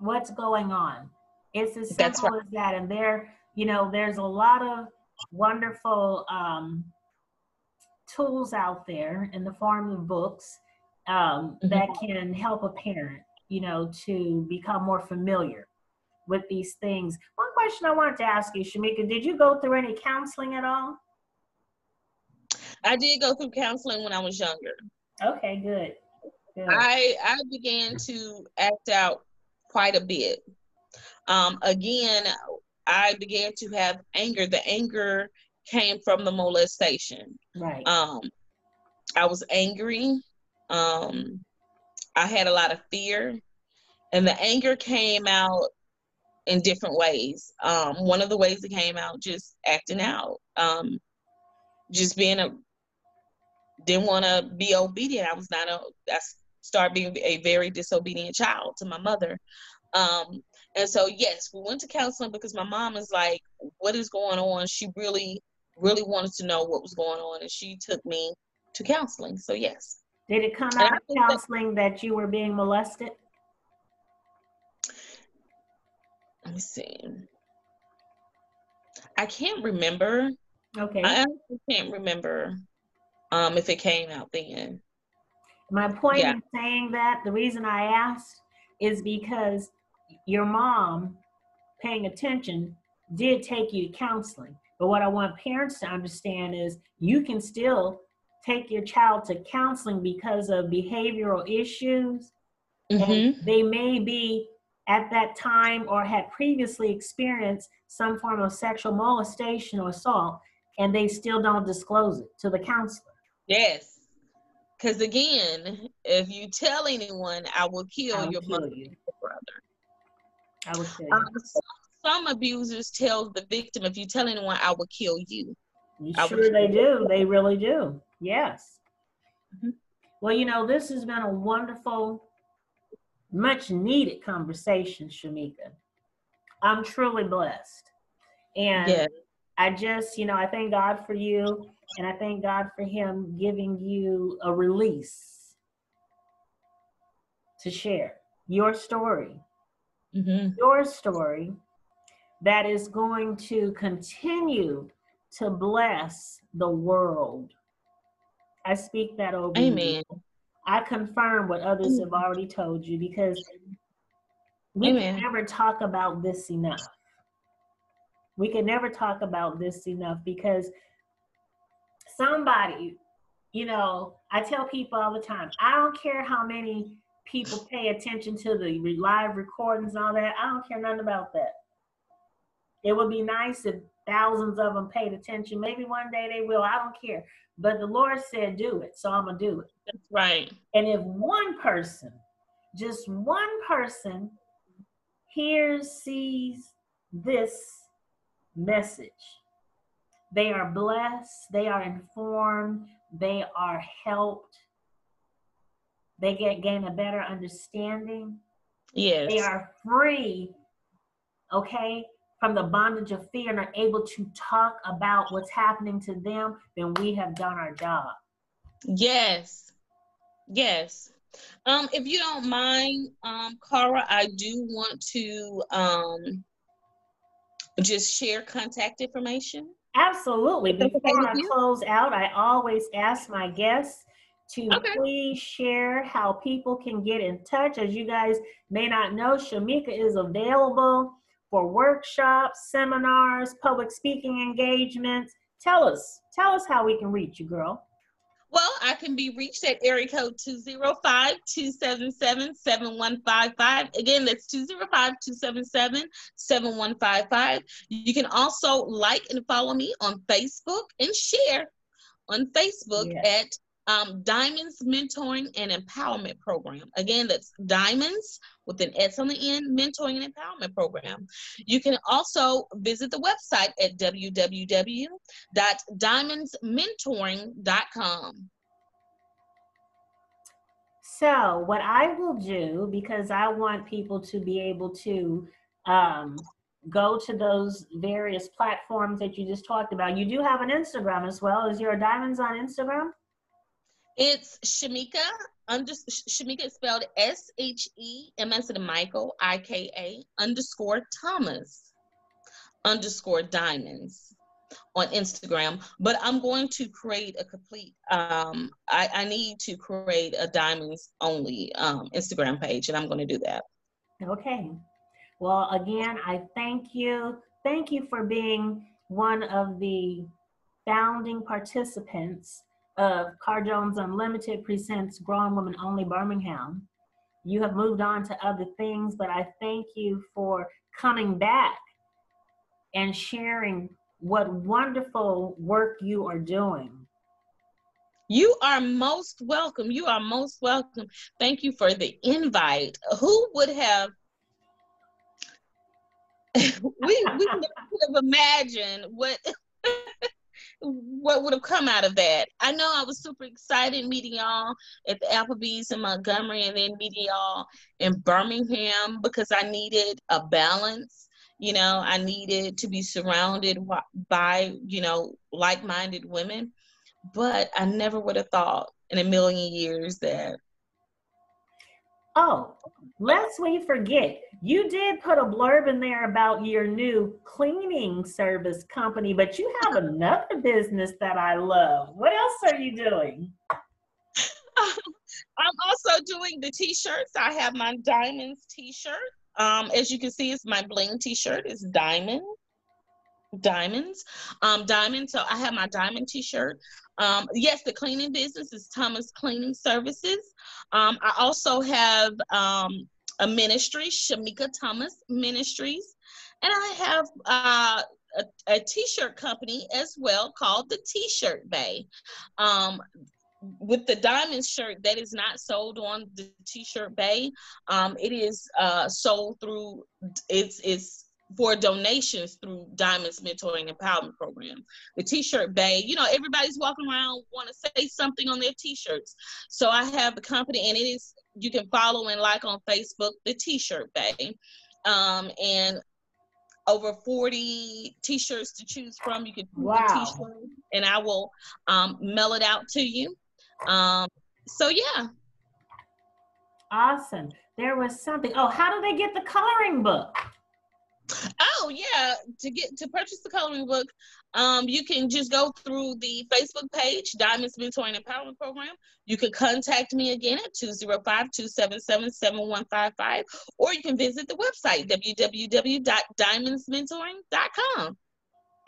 Speaker 1: What's going on? It's as simple right. as that. And there, you know, there's a lot of wonderful um, tools out there in the form of books um, mm-hmm. that can help a parent, you know, to become more familiar with these things. One question I wanted to ask you, Shamika, did you go through any counseling at all?
Speaker 2: I did go through counseling when I was younger.
Speaker 1: Okay, good.
Speaker 2: good. I I began to act out quite a bit. Um, again, I began to have anger. The anger came from the molestation.
Speaker 1: Right.
Speaker 2: Um, I was angry. Um, I had a lot of fear, and the anger came out in different ways. Um, one of the ways it came out just acting out, um, just being a didn't want to be obedient. I was not a. I started being a very disobedient child to my mother. Um, and so yes, we went to counseling because my mom is like, "What is going on?" She really, really wanted to know what was going on, and she took me to counseling. So yes.
Speaker 1: Did it come out of counseling that, that you were being molested?
Speaker 2: let me see. I can't remember.
Speaker 1: Okay.
Speaker 2: I can't remember um, if it came out then.
Speaker 1: My point yeah. in saying that, the reason I asked is because your mom paying attention did take you to counseling. But what I want parents to understand is you can still take your child to counseling because of behavioral issues. Mm-hmm. And they may be at that time or had previously experienced some form of sexual molestation or assault, and they still don't disclose it to the counselor.
Speaker 2: Yes. Because again, if you tell anyone, I will kill I will your kill mother you.
Speaker 1: I would say. um,
Speaker 2: some, abusers tell the victim, if you tell anyone, I will kill you.
Speaker 1: you sure they do. They really do. Yes. Mm-hmm. Well, you know, this has been a wonderful much needed conversation, Shamika. I'm truly blessed. And yes. I just, you know, I thank God for you and I thank God for Him giving you a release to share your story. Mm-hmm. Your story that is going to continue to bless the world. I speak that over
Speaker 2: Amen.
Speaker 1: You. I confirm what others have already told you because we Amen. can never talk about this enough. We can never talk about this enough because somebody, you know, I tell people all the time, I don't care how many people pay attention to the live recordings and all that. I don't care nothing about that. It would be nice if thousands of them paid attention. Maybe one day they will. I don't care. But the Lord said, do it. So I'm going to do it.
Speaker 2: That's right.
Speaker 1: And if one person, just one person, hears, sees this message, they are blessed, they are informed, they are helped, they get gain a better understanding.
Speaker 2: Yes.
Speaker 1: They are free, okay, from the bondage of fear and are able to talk about what's happening to them, then we have done our job.
Speaker 2: Yes. Yes. Um, if you don't mind, um, Cara, I do want to um, just share contact information.
Speaker 1: Absolutely. Before I close out, I always ask my guests to okay. please share how people can get in touch. As you guys may not know, Shamika is available for workshops, seminars, public speaking engagements. Tell us, tell us how we can reach you, girl.
Speaker 2: Well, I can be reached at area code 205-277-7155. Again, that's 205-277-7155. You can also like and follow me on Facebook and share on Facebook yes. at um, Diamonds Mentoring and Empowerment Program. Again, that's Diamonds with an S on the end, Mentoring and Empowerment Program. You can also visit the website at www.diamondsmentoring.com.
Speaker 1: So, what I will do, because I want people to be able to um, go to those various platforms that you just talked about. You do have an Instagram as well. Is your diamonds on Instagram?
Speaker 2: It's Shamika under Shamika is spelled S H E M S and Michael I K A underscore Thomas underscore diamonds on Instagram. But I'm going to create a complete. Um, I, I need to create a diamonds only um, Instagram page, and I'm going to do that.
Speaker 1: Okay. Well, again, I thank you. Thank you for being one of the founding participants of Cara Jones Unlimited presents Grown Women Only Birmingham. You have moved on to other things, but I thank you for coming back and sharing what wonderful work you are doing.
Speaker 2: You are most welcome. You are most welcome. Thank you for the invite. Who would have we we could have imagined what what would have come out of that. I know I was super excited meeting y'all at the Applebee's in Montgomery and then meeting y'all in Birmingham because I needed a balance. You know, I needed to be surrounded by, you know, like minded women. But I never would have thought in a million years that.
Speaker 1: Oh, lest we forget, you did put a blurb in there about your new cleaning service company, but you have another business that I love. What else are you doing?
Speaker 2: I'm also doing the t-shirts. I have my diamonds t-shirt. Um, as you can see, it's my bling t-shirt. It's diamond, diamonds, um, diamond. So I have my diamond t-shirt. Um, yes, the cleaning business is Thomas Cleaning Services. Um, I also have um, a ministry, Shamika Thomas Ministries, and I have uh, a, a t-shirt company as well called the T-Shirt Bay. Um, with the diamond shirt that is not sold on the T-Shirt Bay, um, it is uh, sold through it's it's for donations through Diamonds Mentoring Empowerment Program. The T-shirt Bay, you know, everybody's walking around want to say something on their T-shirts. So I have the company, and it is you can follow and like on Facebook the T-shirt Bay, um, and over 40 t-shirts to choose from you can
Speaker 1: wow.
Speaker 2: t-shirt and i will um, mail it out to you um, so yeah
Speaker 1: awesome there was something oh how do they get the coloring book
Speaker 2: Oh yeah, to get to purchase the coloring book, um, you can just go through the Facebook page, Diamonds Mentoring Empowerment Program. You can contact me again at 205-277-7155, or you can visit the website, www.diamondsmentoring.com.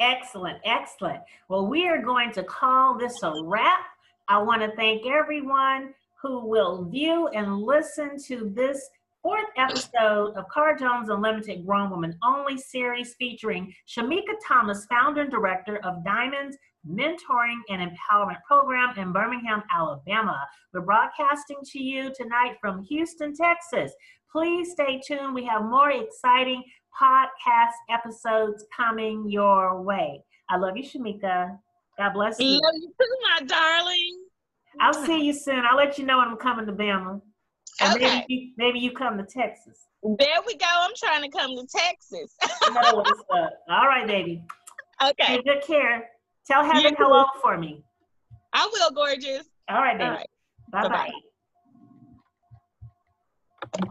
Speaker 1: Excellent, excellent. Well, we are going to call this a wrap. I want to thank everyone who will view and listen to this fourth episode of Cara Jones Unlimited Grown Woman Only series featuring Shamika Thomas, founder and director of Diamonds Mentoring and Empowerment Program in Birmingham, Alabama. We're broadcasting to you tonight from Houston, Texas. Please stay tuned. We have more exciting podcast episodes coming your way. I love you, Shamika. God bless you.
Speaker 2: Love you too, my darling.
Speaker 1: I'll see you soon. I'll let you know when I'm coming to Bama.
Speaker 2: Okay.
Speaker 1: Maybe you, maybe you come to Texas.
Speaker 2: There we go. I'm trying to come to Texas.
Speaker 1: up. All right, baby.
Speaker 2: Okay.
Speaker 1: Take good care. Tell Heaven hello for me.
Speaker 2: I will, gorgeous.
Speaker 1: All right, baby. Right. Bye bye.